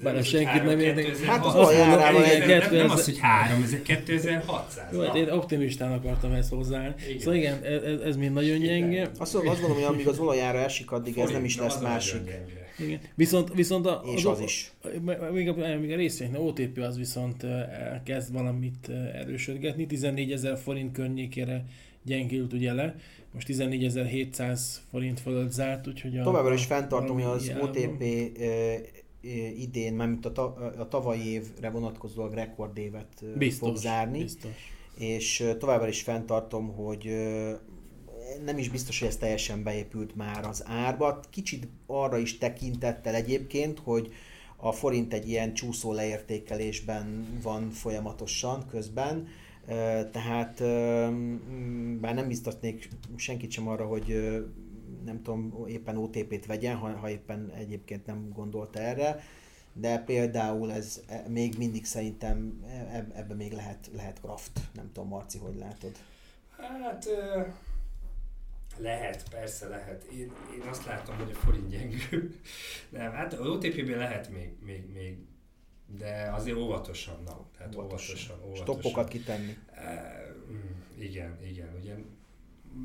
Bár ez senkit nem érdekel. Hát az egy... Nem, nem az, hogy három, ez egy 2600. Jó, hát én optimistán akartam ezt hozzáállni. Igen. Szóval igen, ez, ez mind nagyon gyenge. Azt, azt gondolom, hogy amíg az olajára esik, addig ez nem is lesz másik. Igen. Viszont, viszont a, és az, az is. Még a, még a részvénynek, OTP az viszont kezd valamit erősödgetni, 14 ezer forint környékére gyengült ugye le, most 14.700 forint fölött zárt, úgyhogy a... Továbbra is fenntartom, hogy az OTP e, idén, mármint a, ta, a tavalyi évre vonatkozóan rekordévet biztos, fog zárni. Biztos. És továbbra is fenntartom, hogy nem is biztos, hogy ez teljesen beépült már az árba. Kicsit arra is tekintettel egyébként, hogy a forint egy ilyen csúszó leértékelésben van folyamatosan közben, tehát bár nem biztatnék senkit sem arra, hogy nem tudom, éppen OTP-t vegyen, ha, ha éppen egyébként nem gondolta erre, de például ez e, még mindig szerintem e, ebbe még lehet, lehet craft. Nem tudom, Marci, hogy látod? Hát lehet, persze lehet. Én, én azt látom, hogy a forint gyengül. (laughs) Nem, hát az OTP-ben lehet még, még, még de azért óvatosan, na, tehát óvatosan. óvatosan, óvatosan. Stoppokat kitenni. E, igen, igen, ugye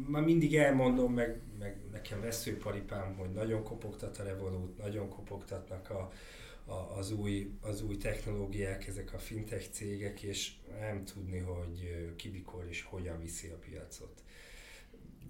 már mindig elmondom, meg, meg nekem veszőparipám, hogy nagyon kopogtat a Revolut, nagyon kopogtatnak a, a, az, új, az új technológiák, ezek a fintech cégek, és nem tudni, hogy ki mikor és hogyan viszi a piacot.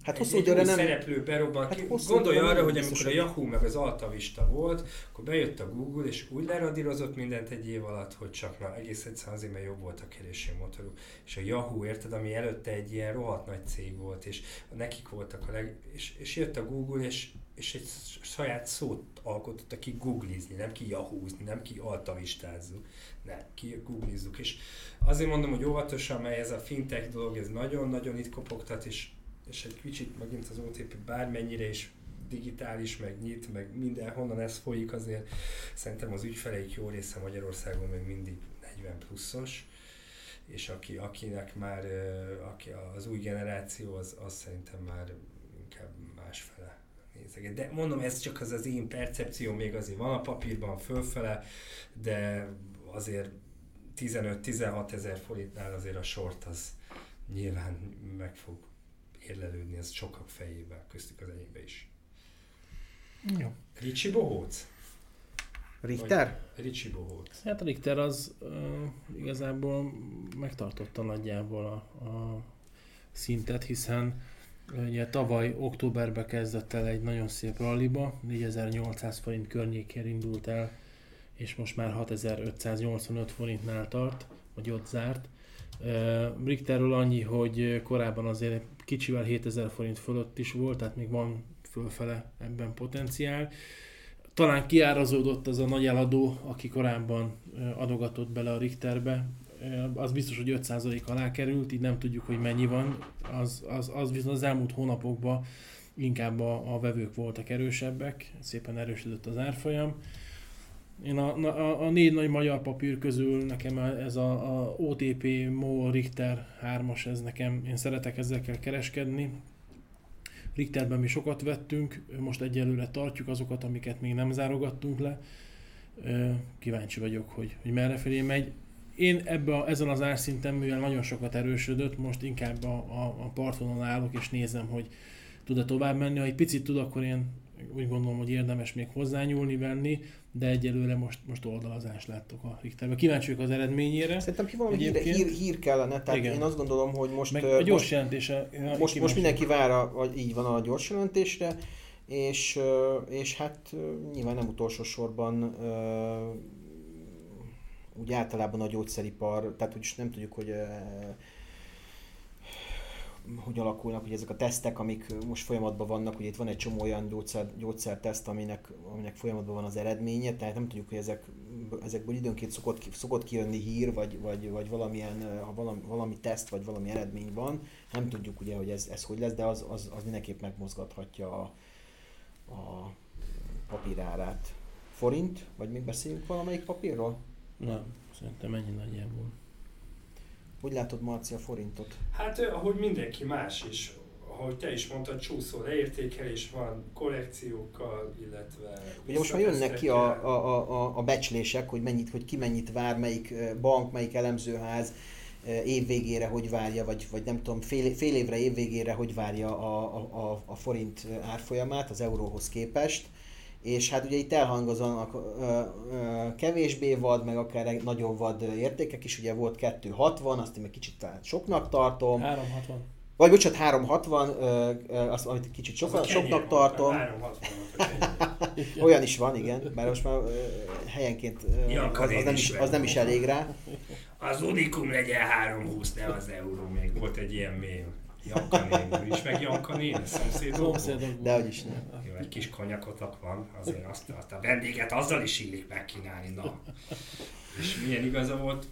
Hát hosszú időre nem... szereplő berobban. Hát Gondolj arra, hogy amikor a Yahoo meg az Altavista volt, akkor bejött a Google, és úgy leradírozott mindent egy év alatt, hogy csak na, egész egyszerűen azért, mert jobb volt a kereső motoruk. És a Yahoo, érted, ami előtte egy ilyen rohadt nagy cég volt, és nekik voltak a leg... És, és jött a Google, és, és egy saját szót alkotott, ki googlizni, nem ki yahoozni, nem ki altavistázzuk, nem, ki googlizzuk. És azért mondom, hogy óvatosan, mert ez a fintech dolog, ez nagyon-nagyon itt kopogtat, és és egy kicsit megint az OTP bármennyire is digitális, meg nyit, meg mindenhonnan ez folyik, azért szerintem az ügyfeleik jó része Magyarországon még mindig 40 pluszos, és aki, akinek már aki az új generáció, az, az szerintem már inkább másfele nézeget. De mondom, ez csak az az én percepció, még azért van a papírban fölfele, de azért 15-16 ezer forintnál azért a sort az nyilván meg fog érlelődni ez sokak fejébe, köztük az enyémbe is. Jó. Ricsi Bohóc? Richter? Vagy Ricsi Bohóc. Hát a Richter az uh, igazából megtartotta nagyjából a, a szintet, hiszen ugye tavaly októberben kezdett el egy nagyon szép ralliba, 4800 forint környékén indult el, és most már 6585 forintnál tart, vagy ott zárt. Richterről annyi, hogy korábban azért kicsivel 7000 forint fölött is volt, tehát még van fölfele ebben potenciál. Talán kiárazódott az a nagy eladó, aki korábban adogatott bele a Richterbe, az biztos, hogy 5% alá került, így nem tudjuk, hogy mennyi van. Az, az, az viszont az elmúlt hónapokban inkább a, a vevők voltak erősebbek, szépen erősödött az árfolyam. Én a, a, a négy nagy magyar papír közül nekem ez a, a OTP, MO, Richter 3-as, ez nekem, én szeretek ezekkel kereskedni. Richterben mi sokat vettünk, most egyelőre tartjuk azokat, amiket még nem zárogattunk le. Kíváncsi vagyok, hogy, hogy merre felé megy. Én ebbe a, ezen az árszinten, mivel nagyon sokat erősödött, most inkább a, a, a partvonalon állok és nézem, hogy tud-e tovább menni. Ha egy picit tud, akkor én úgy gondolom, hogy érdemes még hozzányúlni, venni, de egyelőre most, most oldalazást láttok a Richterben. Kíváncsi vagyok az eredményére. Szerintem ki valami hír, hír, hír, kellene, tehát Igen. én azt gondolom, hogy most... Meg a gyors jelentése. Most, most mindenki vár, vagy így van a gyors jelentésre, és, és hát nyilván nem utolsó sorban úgy általában a gyógyszeripar, tehát úgyis nem tudjuk, hogy hogy alakulnak, hogy ezek a tesztek, amik most folyamatban vannak, hogy itt van egy csomó olyan gyógyszer, gyógyszerteszt, aminek, aminek folyamatban van az eredménye, tehát nem tudjuk, hogy ezek, ezekből időnként szokott, szokott kijönni hír, vagy, vagy, vagy valamilyen, ha valami, valami teszt, vagy valami eredmény van, nem tudjuk ugye, hogy ez, ez hogy lesz, de az, az, az mindenképp megmozgathatja a, a papírárát. Forint? Vagy még beszéljünk valamelyik papírról? Nem, szerintem ennyi nagyjából. Hogy látod, Marci, a forintot? Hát, ahogy mindenki más is, ahogy te is mondtad, csúszó leértékelés van, korrekciókkal, illetve... Ugye most már jönnek ki a, a, a, a becslések, hogy mennyit, hogy ki mennyit vár, melyik bank, melyik elemzőház évvégére hogy várja, vagy, vagy nem tudom, fél, fél évre évvégére hogy várja a, a, a forint árfolyamát az euróhoz képest és hát ugye itt elhangozanak kevésbé vad, meg akár nagyobb vad értékek is, ugye volt 260, azt én meg kicsit soknak tartom. 360. Vagy bocsánat, 360, azt, amit kicsit sok, soknak tartom. 360 (laughs) Olyan is van, igen, mert most már helyenként az, az, nem is, az nem is elég rá. Az Unikum legyen 320, ne az euró, még volt egy ilyen mém. Janka néni, is meg Janka néni, szomszédok. De hogy is nem. Jó, egy kis konyakotok van, azért azt, azt a vendéget azzal is illik megkínálni, na. És milyen igaza volt?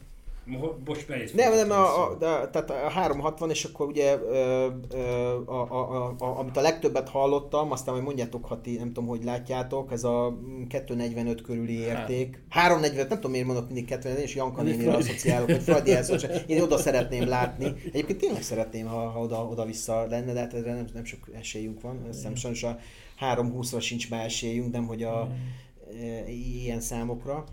Bocs, bejössz. Nem, nem, a, a, de, tehát a 360, és akkor ugye, ö, ö, a, a, a, a, amit a legtöbbet hallottam, aztán majd mondjátok, ha ti nem tudom, hogy látjátok, ez a 245 körüli érték. 345, nem tudom miért mondok mindig 240, és Janka nénire asszociálok, hogy Fradi (laughs) Én oda szeretném látni. Egyébként tényleg szeretném, ha, ha oda, oda vissza lenne, de hát erre nem, nem sok esélyünk van. Azt sajnos a 320-ra sincs már esélyünk, nem hogy a, ilyen számokra.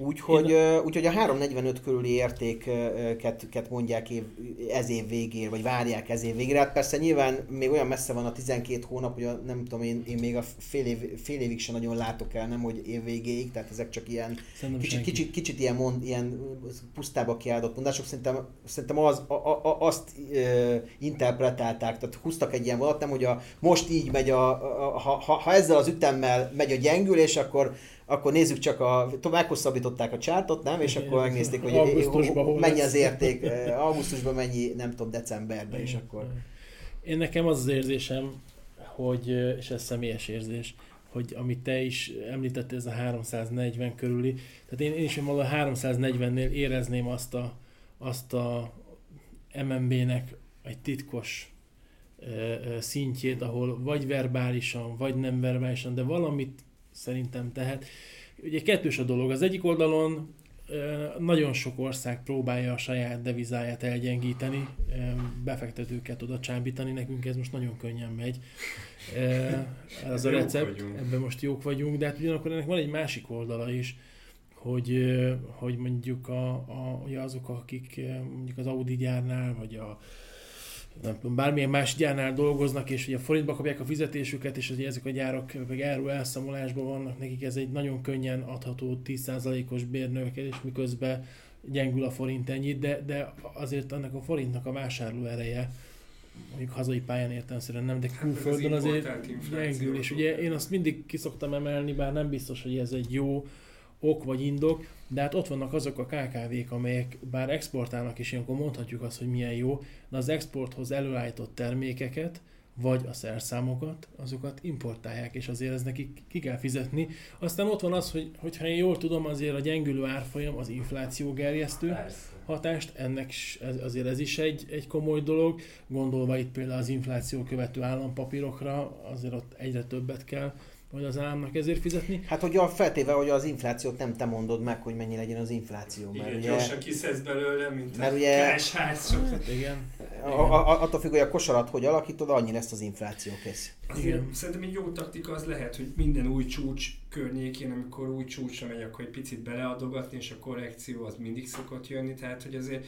Úgyhogy, Én... úgyhogy a 345 körüli értéket mondják év, ez év végére, vagy várják ez év végére. Hát persze nyilván még olyan messze van a 12 hónap, hogy a, nem tudom, én, én még a fél, év, fél évig sem nagyon látok el, nem hogy év végéig, tehát ezek csak ilyen kicsit, kicsit, kicsit, ilyen, mond, ilyen pusztába kiáldott mondások. Szerintem, szerintem az, a, a, azt e, interpretálták, tehát húztak egy ilyen vonalat, nem hogy a, most így megy, a, a, a, ha, ha ezzel az ütemmel megy a gyengülés, akkor akkor nézzük csak a, meghosszabbították a csártot, nem? És akkor megnézték, hogy mennyi az érték, eh, augusztusban mennyi, nem tudom, decemberben, és akkor... Én nekem az az érzésem, hogy, eh, és ez személyes érzés, hogy amit te is említettél, ez a 340 körüli, tehát én, én is valahol a 340-nél érezném azt a, azt a MNB-nek egy titkos eh, szintjét, ahol vagy verbálisan, vagy nem verbálisan, de valamit szerintem tehet. Ugye kettős a dolog. Az egyik oldalon nagyon sok ország próbálja a saját devizáját elgyengíteni, befektetőket oda csábítani, nekünk ez most nagyon könnyen megy. Ez a recept, ebben most jók vagyunk, de hát ugyanakkor ennek van egy másik oldala is, hogy, hogy mondjuk a, a, azok, akik mondjuk az Audi gyárnál, vagy a, nem tudom, bármilyen más gyárnál dolgoznak, és ugye forintba kapják a fizetésüket, és ugye ezek a gyárak meg erről elszámolásban vannak, nekik ez egy nagyon könnyen adható 10%-os bérnövekedés, miközben gyengül a forint ennyit, de, de azért annak a forintnak a vásárló ereje, mondjuk hazai pályán értelemszerűen nem, de hát külföldön azért gyengül, és ugye én azt mindig kiszoktam emelni, bár nem biztos, hogy ez egy jó ok vagy indok, de hát ott vannak azok a KKV-k, amelyek bár exportálnak, és ilyenkor mondhatjuk azt, hogy milyen jó, de az exporthoz előállított termékeket vagy a szerszámokat, azokat importálják, és azért ez nekik ki kell fizetni. Aztán ott van az, hogy hogyha én jól tudom, azért a gyengülő árfolyam az infláció gerjesztő hatást, ennek azért ez is egy, egy komoly dolog, gondolva itt például az infláció követő állampapírokra, azért ott egyre többet kell majd az államnak ezért fizetni. Hát, hogy a feltéve, hogy az inflációt nem te mondod meg, hogy mennyi legyen az infláció. Mert Igen, ugye, gyorsan kiszedsz belőle, mint Mert a ugye-. Hát igen. a, a, attól függ, hogy a kosarat hogy alakítod, annyi lesz az infláció kész. Igen. szerintem egy jó taktika az lehet, hogy minden új csúcs környékén, amikor új csúcsra megy, akkor egy picit beleadogatni, és a korrekció az mindig szokott jönni, tehát hogy azért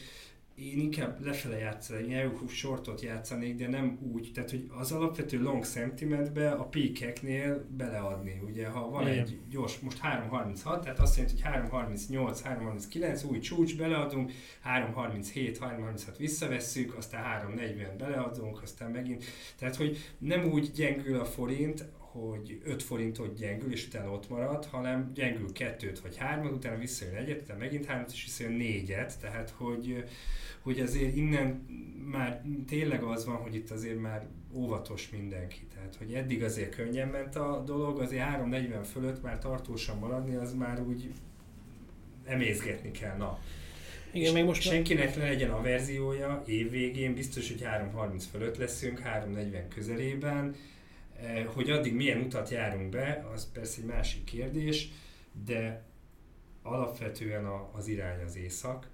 én inkább lefele játszanék, én EU sortot játszanék, de nem úgy, tehát hogy az alapvető long sentimentbe a peakeknél beleadni, ugye, ha van Igen. egy gyors, most 3.36, tehát azt jelenti, hogy 3.38, 3.39 új csúcs, beleadunk, 3.37, 3.36 visszavesszük, aztán 3.40 beleadunk, aztán megint, tehát hogy nem úgy gyengül a forint, hogy 5 forintot gyengül, és utána ott marad, hanem gyengül kettőt vagy hármat, utána visszajön egyet, utána megint hármat, és visszajön négyet, tehát hogy, hogy azért innen már tényleg az van, hogy itt azért már óvatos mindenki. Tehát, hogy eddig azért könnyen ment a dolog, azért 3.40 fölött már tartósan maradni, az már úgy emészgetni kell, na. Igen, még most Senkinek ne legyen a verziója, évvégén biztos, hogy 3.30 fölött leszünk, 3.40 közelében, hogy addig milyen utat járunk be, az persze egy másik kérdés, de alapvetően a, az irány az észak,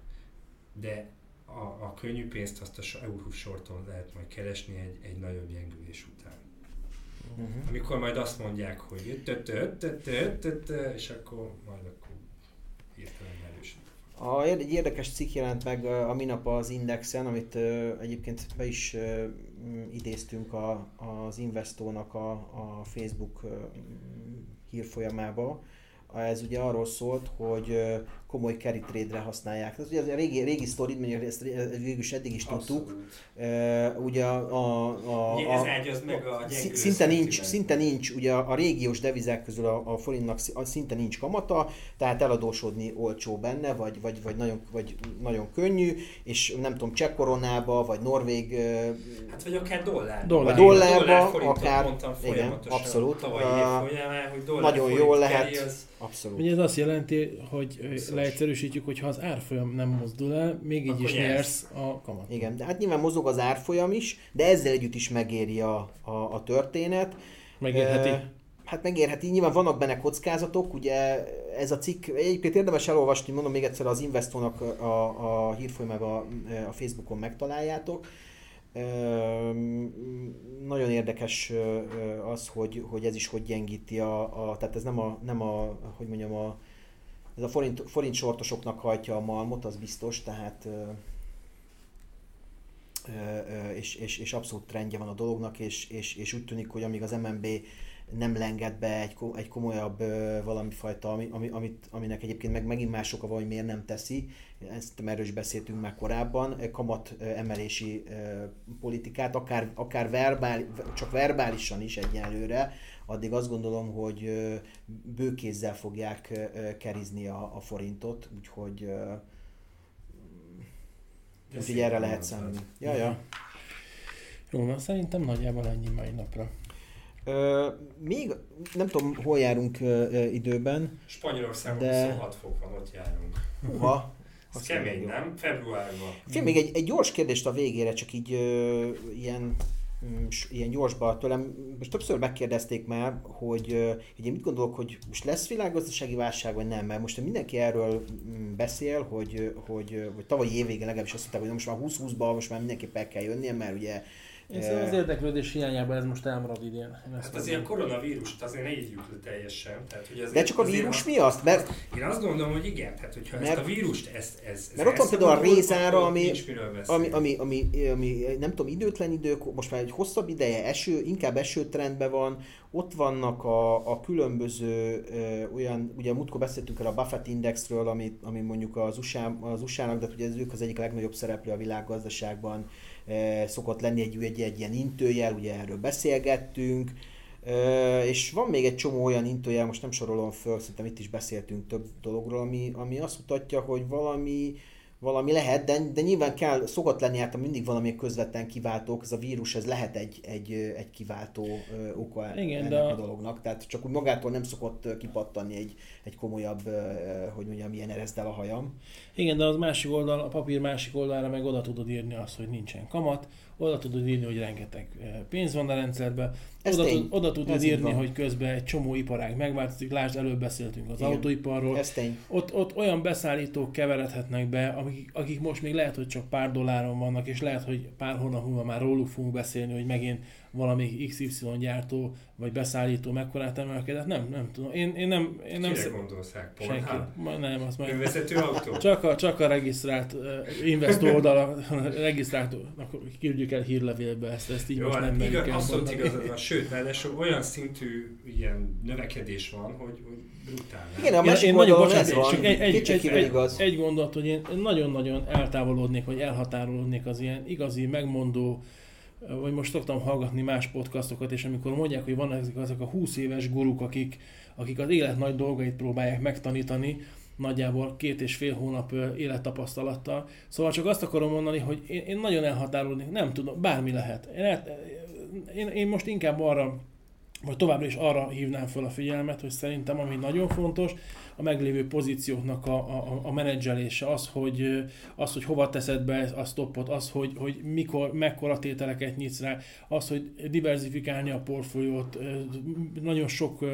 de a, a könnyű pénzt azt a Eurhus sorton lehet majd keresni egy, egy nagyobb gyengülés után. Uh-huh. Amikor majd azt mondják, hogy tö- tö- tö- tö- tö- tö, és akkor majd akkor. A, egy érdekes cikk jelent meg a minap az Indexen, amit egyébként be is idéztünk a, az Investónak a, a Facebook hírfolyamába. Ez ugye arról szólt, hogy komoly carry trade-re használják. Ez ugye az a régi, régi sztorid, mondjuk ezt végül is eddig is tudtuk. Abszolút. Ö, Ugye a, a, a, Ugye ez ágyaz meg a gyengülő Szinte nincs, szinte nincs, ugye a a régiós devizák közül a, a forintnak a- szinte nincs kamata, tehát eladósodni olcsó benne, vagy, vagy, vagy, nagyon, vagy nagyon könnyű, és nem tudom, cseh koronába, vagy norvég, ö, Hát vagy akár dollár. Dollár. vagy dollárba, dollár-forintot akár, mondtam igen, folyamatosan abszolút. tavalyi folyamán, hogy dollár nagyon jól lehet. Az, Abszolút. Ugye ez azt jelenti, hogy. Leegyszerűsítjük, hogy ha az árfolyam nem mozdul el, még így Akkor is nyersz. a kamat. Igen, de hát nyilván mozog az árfolyam is, de ezzel együtt is megéri a, a, a történet. Megérheti. Ö, Hát megérheti, nyilván vannak benne kockázatok, ugye ez a cikk, egyébként érdemes elolvasni, mondom még egyszer az Investónak a, a hírfolyamában a Facebookon megtaláljátok. Nagyon érdekes az, hogy, hogy ez is hogy gyengíti a, a tehát ez nem a, nem a hogy mondjam, a, ez a forint, forint sortosoknak hajtja a malmot, az biztos, tehát ö, ö, és, és, és abszolút trendje van a dolognak, és, és, és úgy tűnik, hogy amíg az MNB nem lenged be egy, egy komolyabb ö, valami fajta, ami, ami, amit, aminek egyébként meg megint más oka van, miért nem teszi, ezt erről is beszéltünk már korábban, kamat emelési ö, politikát, akár, akár verbál, csak verbálisan is egyelőre, addig azt gondolom, hogy bőkézzel fogják kerizni a, a forintot, úgyhogy úgyhogy erre lehet számítani. Ja, ja. Jó, van, szerintem nagyjából ennyi mai napra. Ö, még nem tudom, hol járunk ö, időben. Spanyolországban De- 26 fok van, ott járunk. Ha, Azt kemény, nem? Februárban. Fél, még egy, egy gyors kérdést a végére, csak így ö, ilyen, ilyen gyorsba tőlem. Most többször megkérdezték már, hogy, hogy én mit gondolok, hogy most lesz világgazdasági válság, vagy nem, mert most mindenki erről mm, beszél, hogy, hogy, hogy tavalyi évvége legalábbis azt mondták, hogy most már 20-20-ban most már mindenképp el kell jönnie, mert ugye Én szerintem az érdeklődés hiányában ez most elmarad idén. Én Hát mondom. azért a koronavírust azért ne írjuk le teljesen. Tehát, hogy azért, de csak a vírus azt- miatt, mert Én azt gondolom, hogy igen, tehát hogyha Mert- ezt a vírust, ezt, ez, Mert ott van például a rézára, ami- ami, ami, ami, ami, nem tudom, időtlen idők, most már egy hosszabb ideje eső, inkább esőtrendben van, ott vannak a, a különböző ö, olyan, ugye múltkor beszéltünk el a Buffett Indexről, ami, ami mondjuk az, USA, az USA-nak, de ugye ez ők az egyik legnagyobb szereplő a világgazdaságban, szokott lenni egy, egy, egy ilyen intőjel, ugye erről beszélgettünk, és van még egy csomó olyan intőjel, most nem sorolom föl, szerintem itt is beszéltünk több dologról, ami, ami azt mutatja, hogy valami, valami lehet, de, de nyilván kell, szokott lenni hát mindig valami közvetlen kiváltók, ez a vírus, ez lehet egy, egy, egy kiváltó oka Igen, ennek de... a dolognak, tehát csak úgy magától nem szokott kipattanni egy, egy komolyabb, hogy mondjam, milyen ereszdel a hajam. Igen, de az másik oldal, a papír másik oldalra meg oda tudod írni azt, hogy nincsen kamat, oda tudod írni, hogy rengeteg pénz van a rendszerben, oda, tud, oda tudod írni, hogy közben egy csomó iparág megváltozik, lásd, előbb beszéltünk az Igen. autóiparról. Ez tény. Ott, ott olyan beszállítók keveredhetnek be, akik, akik most még lehet, hogy csak pár dolláron vannak, és lehet, hogy pár hónap múlva már róluk fogunk beszélni, hogy megint valami XY gyártó vagy beszállító mekkorát emelkedett, nem, nem tudom. Én, én nem... Én nem Kire gondolsz Senki. Ma, nem, az majd... Önvezető autó? Csak a, csak a regisztrált uh, investó oldala, (laughs) regisztrált, akkor küldjük el hírlevélbe ezt, ezt így Jó, most nem igaz, abszolút igazad van, sőt, ráadásul olyan szintű ilyen növekedés van, hogy, hogy brutál. Igen, a másik én, én nagyon bocsánat, van, csak egy, egy, egy, egy, egy gondolat, hogy én nagyon-nagyon eltávolodnék, vagy elhatárolódnék az ilyen igazi, megmondó, vagy most szoktam hallgatni más podcastokat, és amikor mondják, hogy vannak ezek, azok a 20 éves guruk, akik, akik az élet nagy dolgait próbálják megtanítani, nagyjából két és fél hónap élettapasztalattal. Szóval csak azt akarom mondani, hogy én, én nagyon elhatárolódnék, nem tudom, bármi lehet. Én, én, én most inkább arra vagy továbbra is arra hívnám fel a figyelmet, hogy szerintem ami nagyon fontos, a meglévő pozícióknak a, a, a menedzselése, az, hogy, az, hogy hova teszed be a stoppot, az, hogy, hogy mikor, mekkora tételeket nyitsz rá, az, hogy diversifikálni a portfóliót, nagyon sok,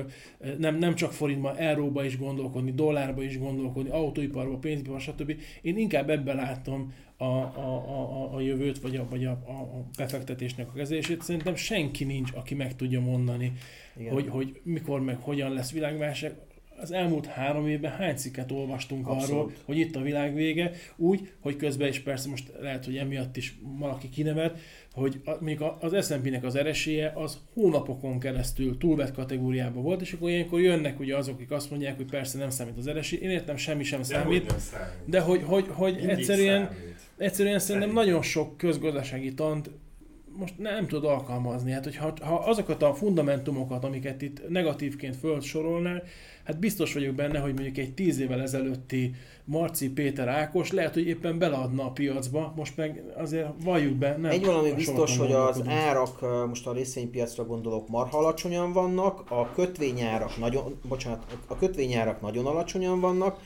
nem, nem csak forintban, euróba is gondolkodni, dollárba is gondolkodni, autóiparba, pénzbe, stb. Én inkább ebben látom a, a, a, a jövőt, vagy, a, vagy a, a befektetésnek a kezelését. Szerintem senki nincs, aki meg tudja mondani, hogy, hogy mikor meg hogyan lesz világválság az elmúlt három évben hány cikket olvastunk Abszolút. arról, hogy itt a világ vége, úgy, hogy közben is persze most lehet, hogy emiatt is valaki kinevet, hogy mondjuk az S&P-nek az ereséje az hónapokon keresztül túlvett kategóriában volt, és akkor ilyenkor jönnek ugye azok, akik azt mondják, hogy persze nem számít az eresé, én értem, semmi sem számít, de számít. de hogy, hogy, hogy egyszerűen, egyszerűen szerintem nagyon sok közgazdasági tant most nem tud alkalmazni. Hát, hogyha ha azokat a fundamentumokat, amiket itt negatívként felsorolnál, hát biztos vagyok benne, hogy mondjuk egy tíz évvel ezelőtti Marci Péter Ákos lehet, hogy éppen beleadna a piacba, most meg azért valljuk be, nem. Egy valami biztos, hogy az árak, most a részvénypiacra gondolok, marha alacsonyan vannak, a kötvényárak nagyon, bocsánat, a kötvényárak nagyon alacsonyan vannak,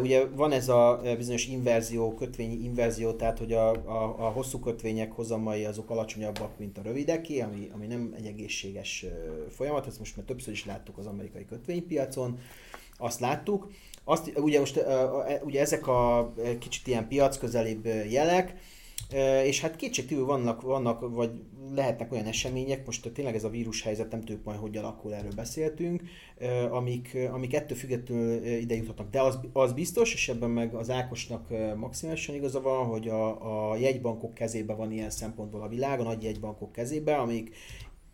Ugye van ez a bizonyos inverzió, kötvényi inverzió, tehát hogy a, a, a hosszú kötvények hozamai azok alacsonyabbak, mint a rövideké, ami, ami nem egy egészséges folyamat, ezt most már többször is láttuk az amerikai kötvénypiacon, azt láttuk. Azt, ugye most ugye ezek a kicsit ilyen piac közelibb jelek, és hát kétségtívül vannak, vannak, vagy lehetnek olyan események, most tényleg ez a vírus helyzet, nem tudjuk majd, hogy alakul, erről beszéltünk, amik, amik ettől függetlenül ide juthatnak. De az, az biztos, és ebben meg az Ákosnak maximálisan igaza van, hogy a, a jegybankok kezében van ilyen szempontból a világ, a nagy jegybankok kezében, amik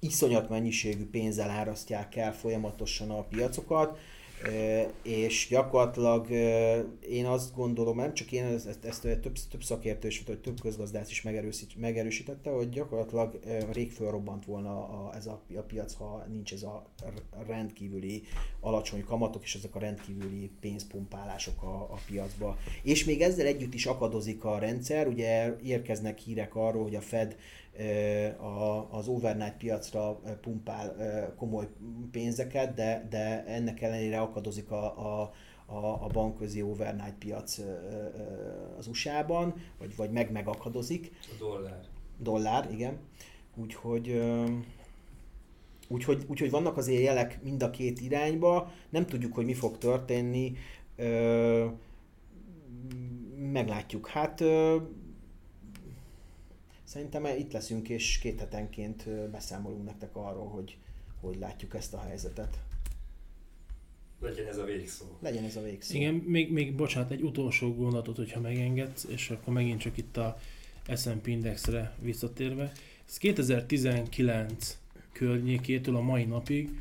iszonyat mennyiségű pénzzel árasztják el folyamatosan a piacokat, és gyakorlatilag én azt gondolom, nem csak én, ezt, ezt több, több szakértő és több közgazdász is megerősítette, hogy gyakorlatilag rég fölrobbant volna a, ez a, a piac, ha nincs ez a rendkívüli alacsony kamatok és ezek a rendkívüli pénzpumpálások a, a piacba. És még ezzel együtt is akadozik a rendszer, ugye érkeznek hírek arról, hogy a Fed az overnight piacra pumpál komoly pénzeket, de, de ennek ellenére akadozik a, a, a, a bankközi overnight piac az USA-ban, vagy, vagy meg megakadozik. A dollár. Dollár, igen. Úgyhogy Úgyhogy, úgyhogy vannak azért jelek mind a két irányba, nem tudjuk, hogy mi fog történni, meglátjuk. Hát Szerintem itt leszünk, és két hetenként beszámolunk nektek arról, hogy hogy látjuk ezt a helyzetet. Legyen ez a végszó. Legyen ez a végszó. Igen, még, még bocsánat, egy utolsó gondolatot, hogyha megengedsz, és akkor megint csak itt a S&P Indexre visszatérve. Ez 2019 környékétől a mai napig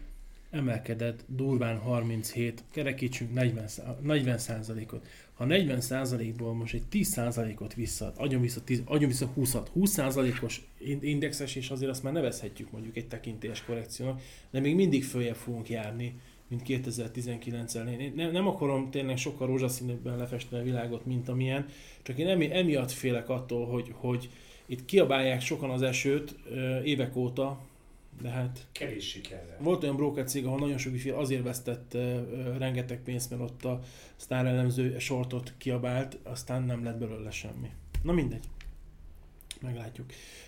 emelkedett durván 37, kerekítsünk 40, 40 ot ha 40%-ból most egy 10%-ot vissza, adjon vissza, 10, adjon vissza 20-at, 20%-os indexes, és azért azt már nevezhetjük mondjuk egy tekintélyes korrekciónak, de még mindig följebb fogunk járni mint 2019-el. Én nem, nem akarom tényleg sokkal rózsaszínűbben lefesteni a világot, mint amilyen, csak én emi, emiatt félek attól, hogy, hogy itt kiabálják sokan az esőt évek óta, de hát... Kevés sikerrel. Volt olyan broker cég, ahol nagyon sok ügyfél azért vesztett uh, rengeteg pénzt, mert ott a sztár elemző sortot kiabált, aztán nem lett belőle semmi. Na mindegy. Meglátjuk.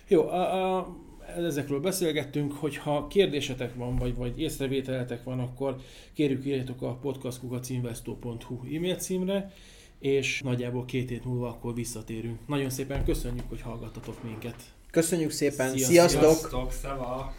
Jó, a, a, ezekről beszélgettünk, hogyha kérdésetek van, vagy, vagy észrevételetek van, akkor kérjük írjatok a podcastkukacinvesto.hu e-mail címre, és nagyjából két hét múlva akkor visszatérünk. Nagyon szépen köszönjük, hogy hallgattatok minket. Köszönjük szépen, sziasztok! Sziasztok, szava!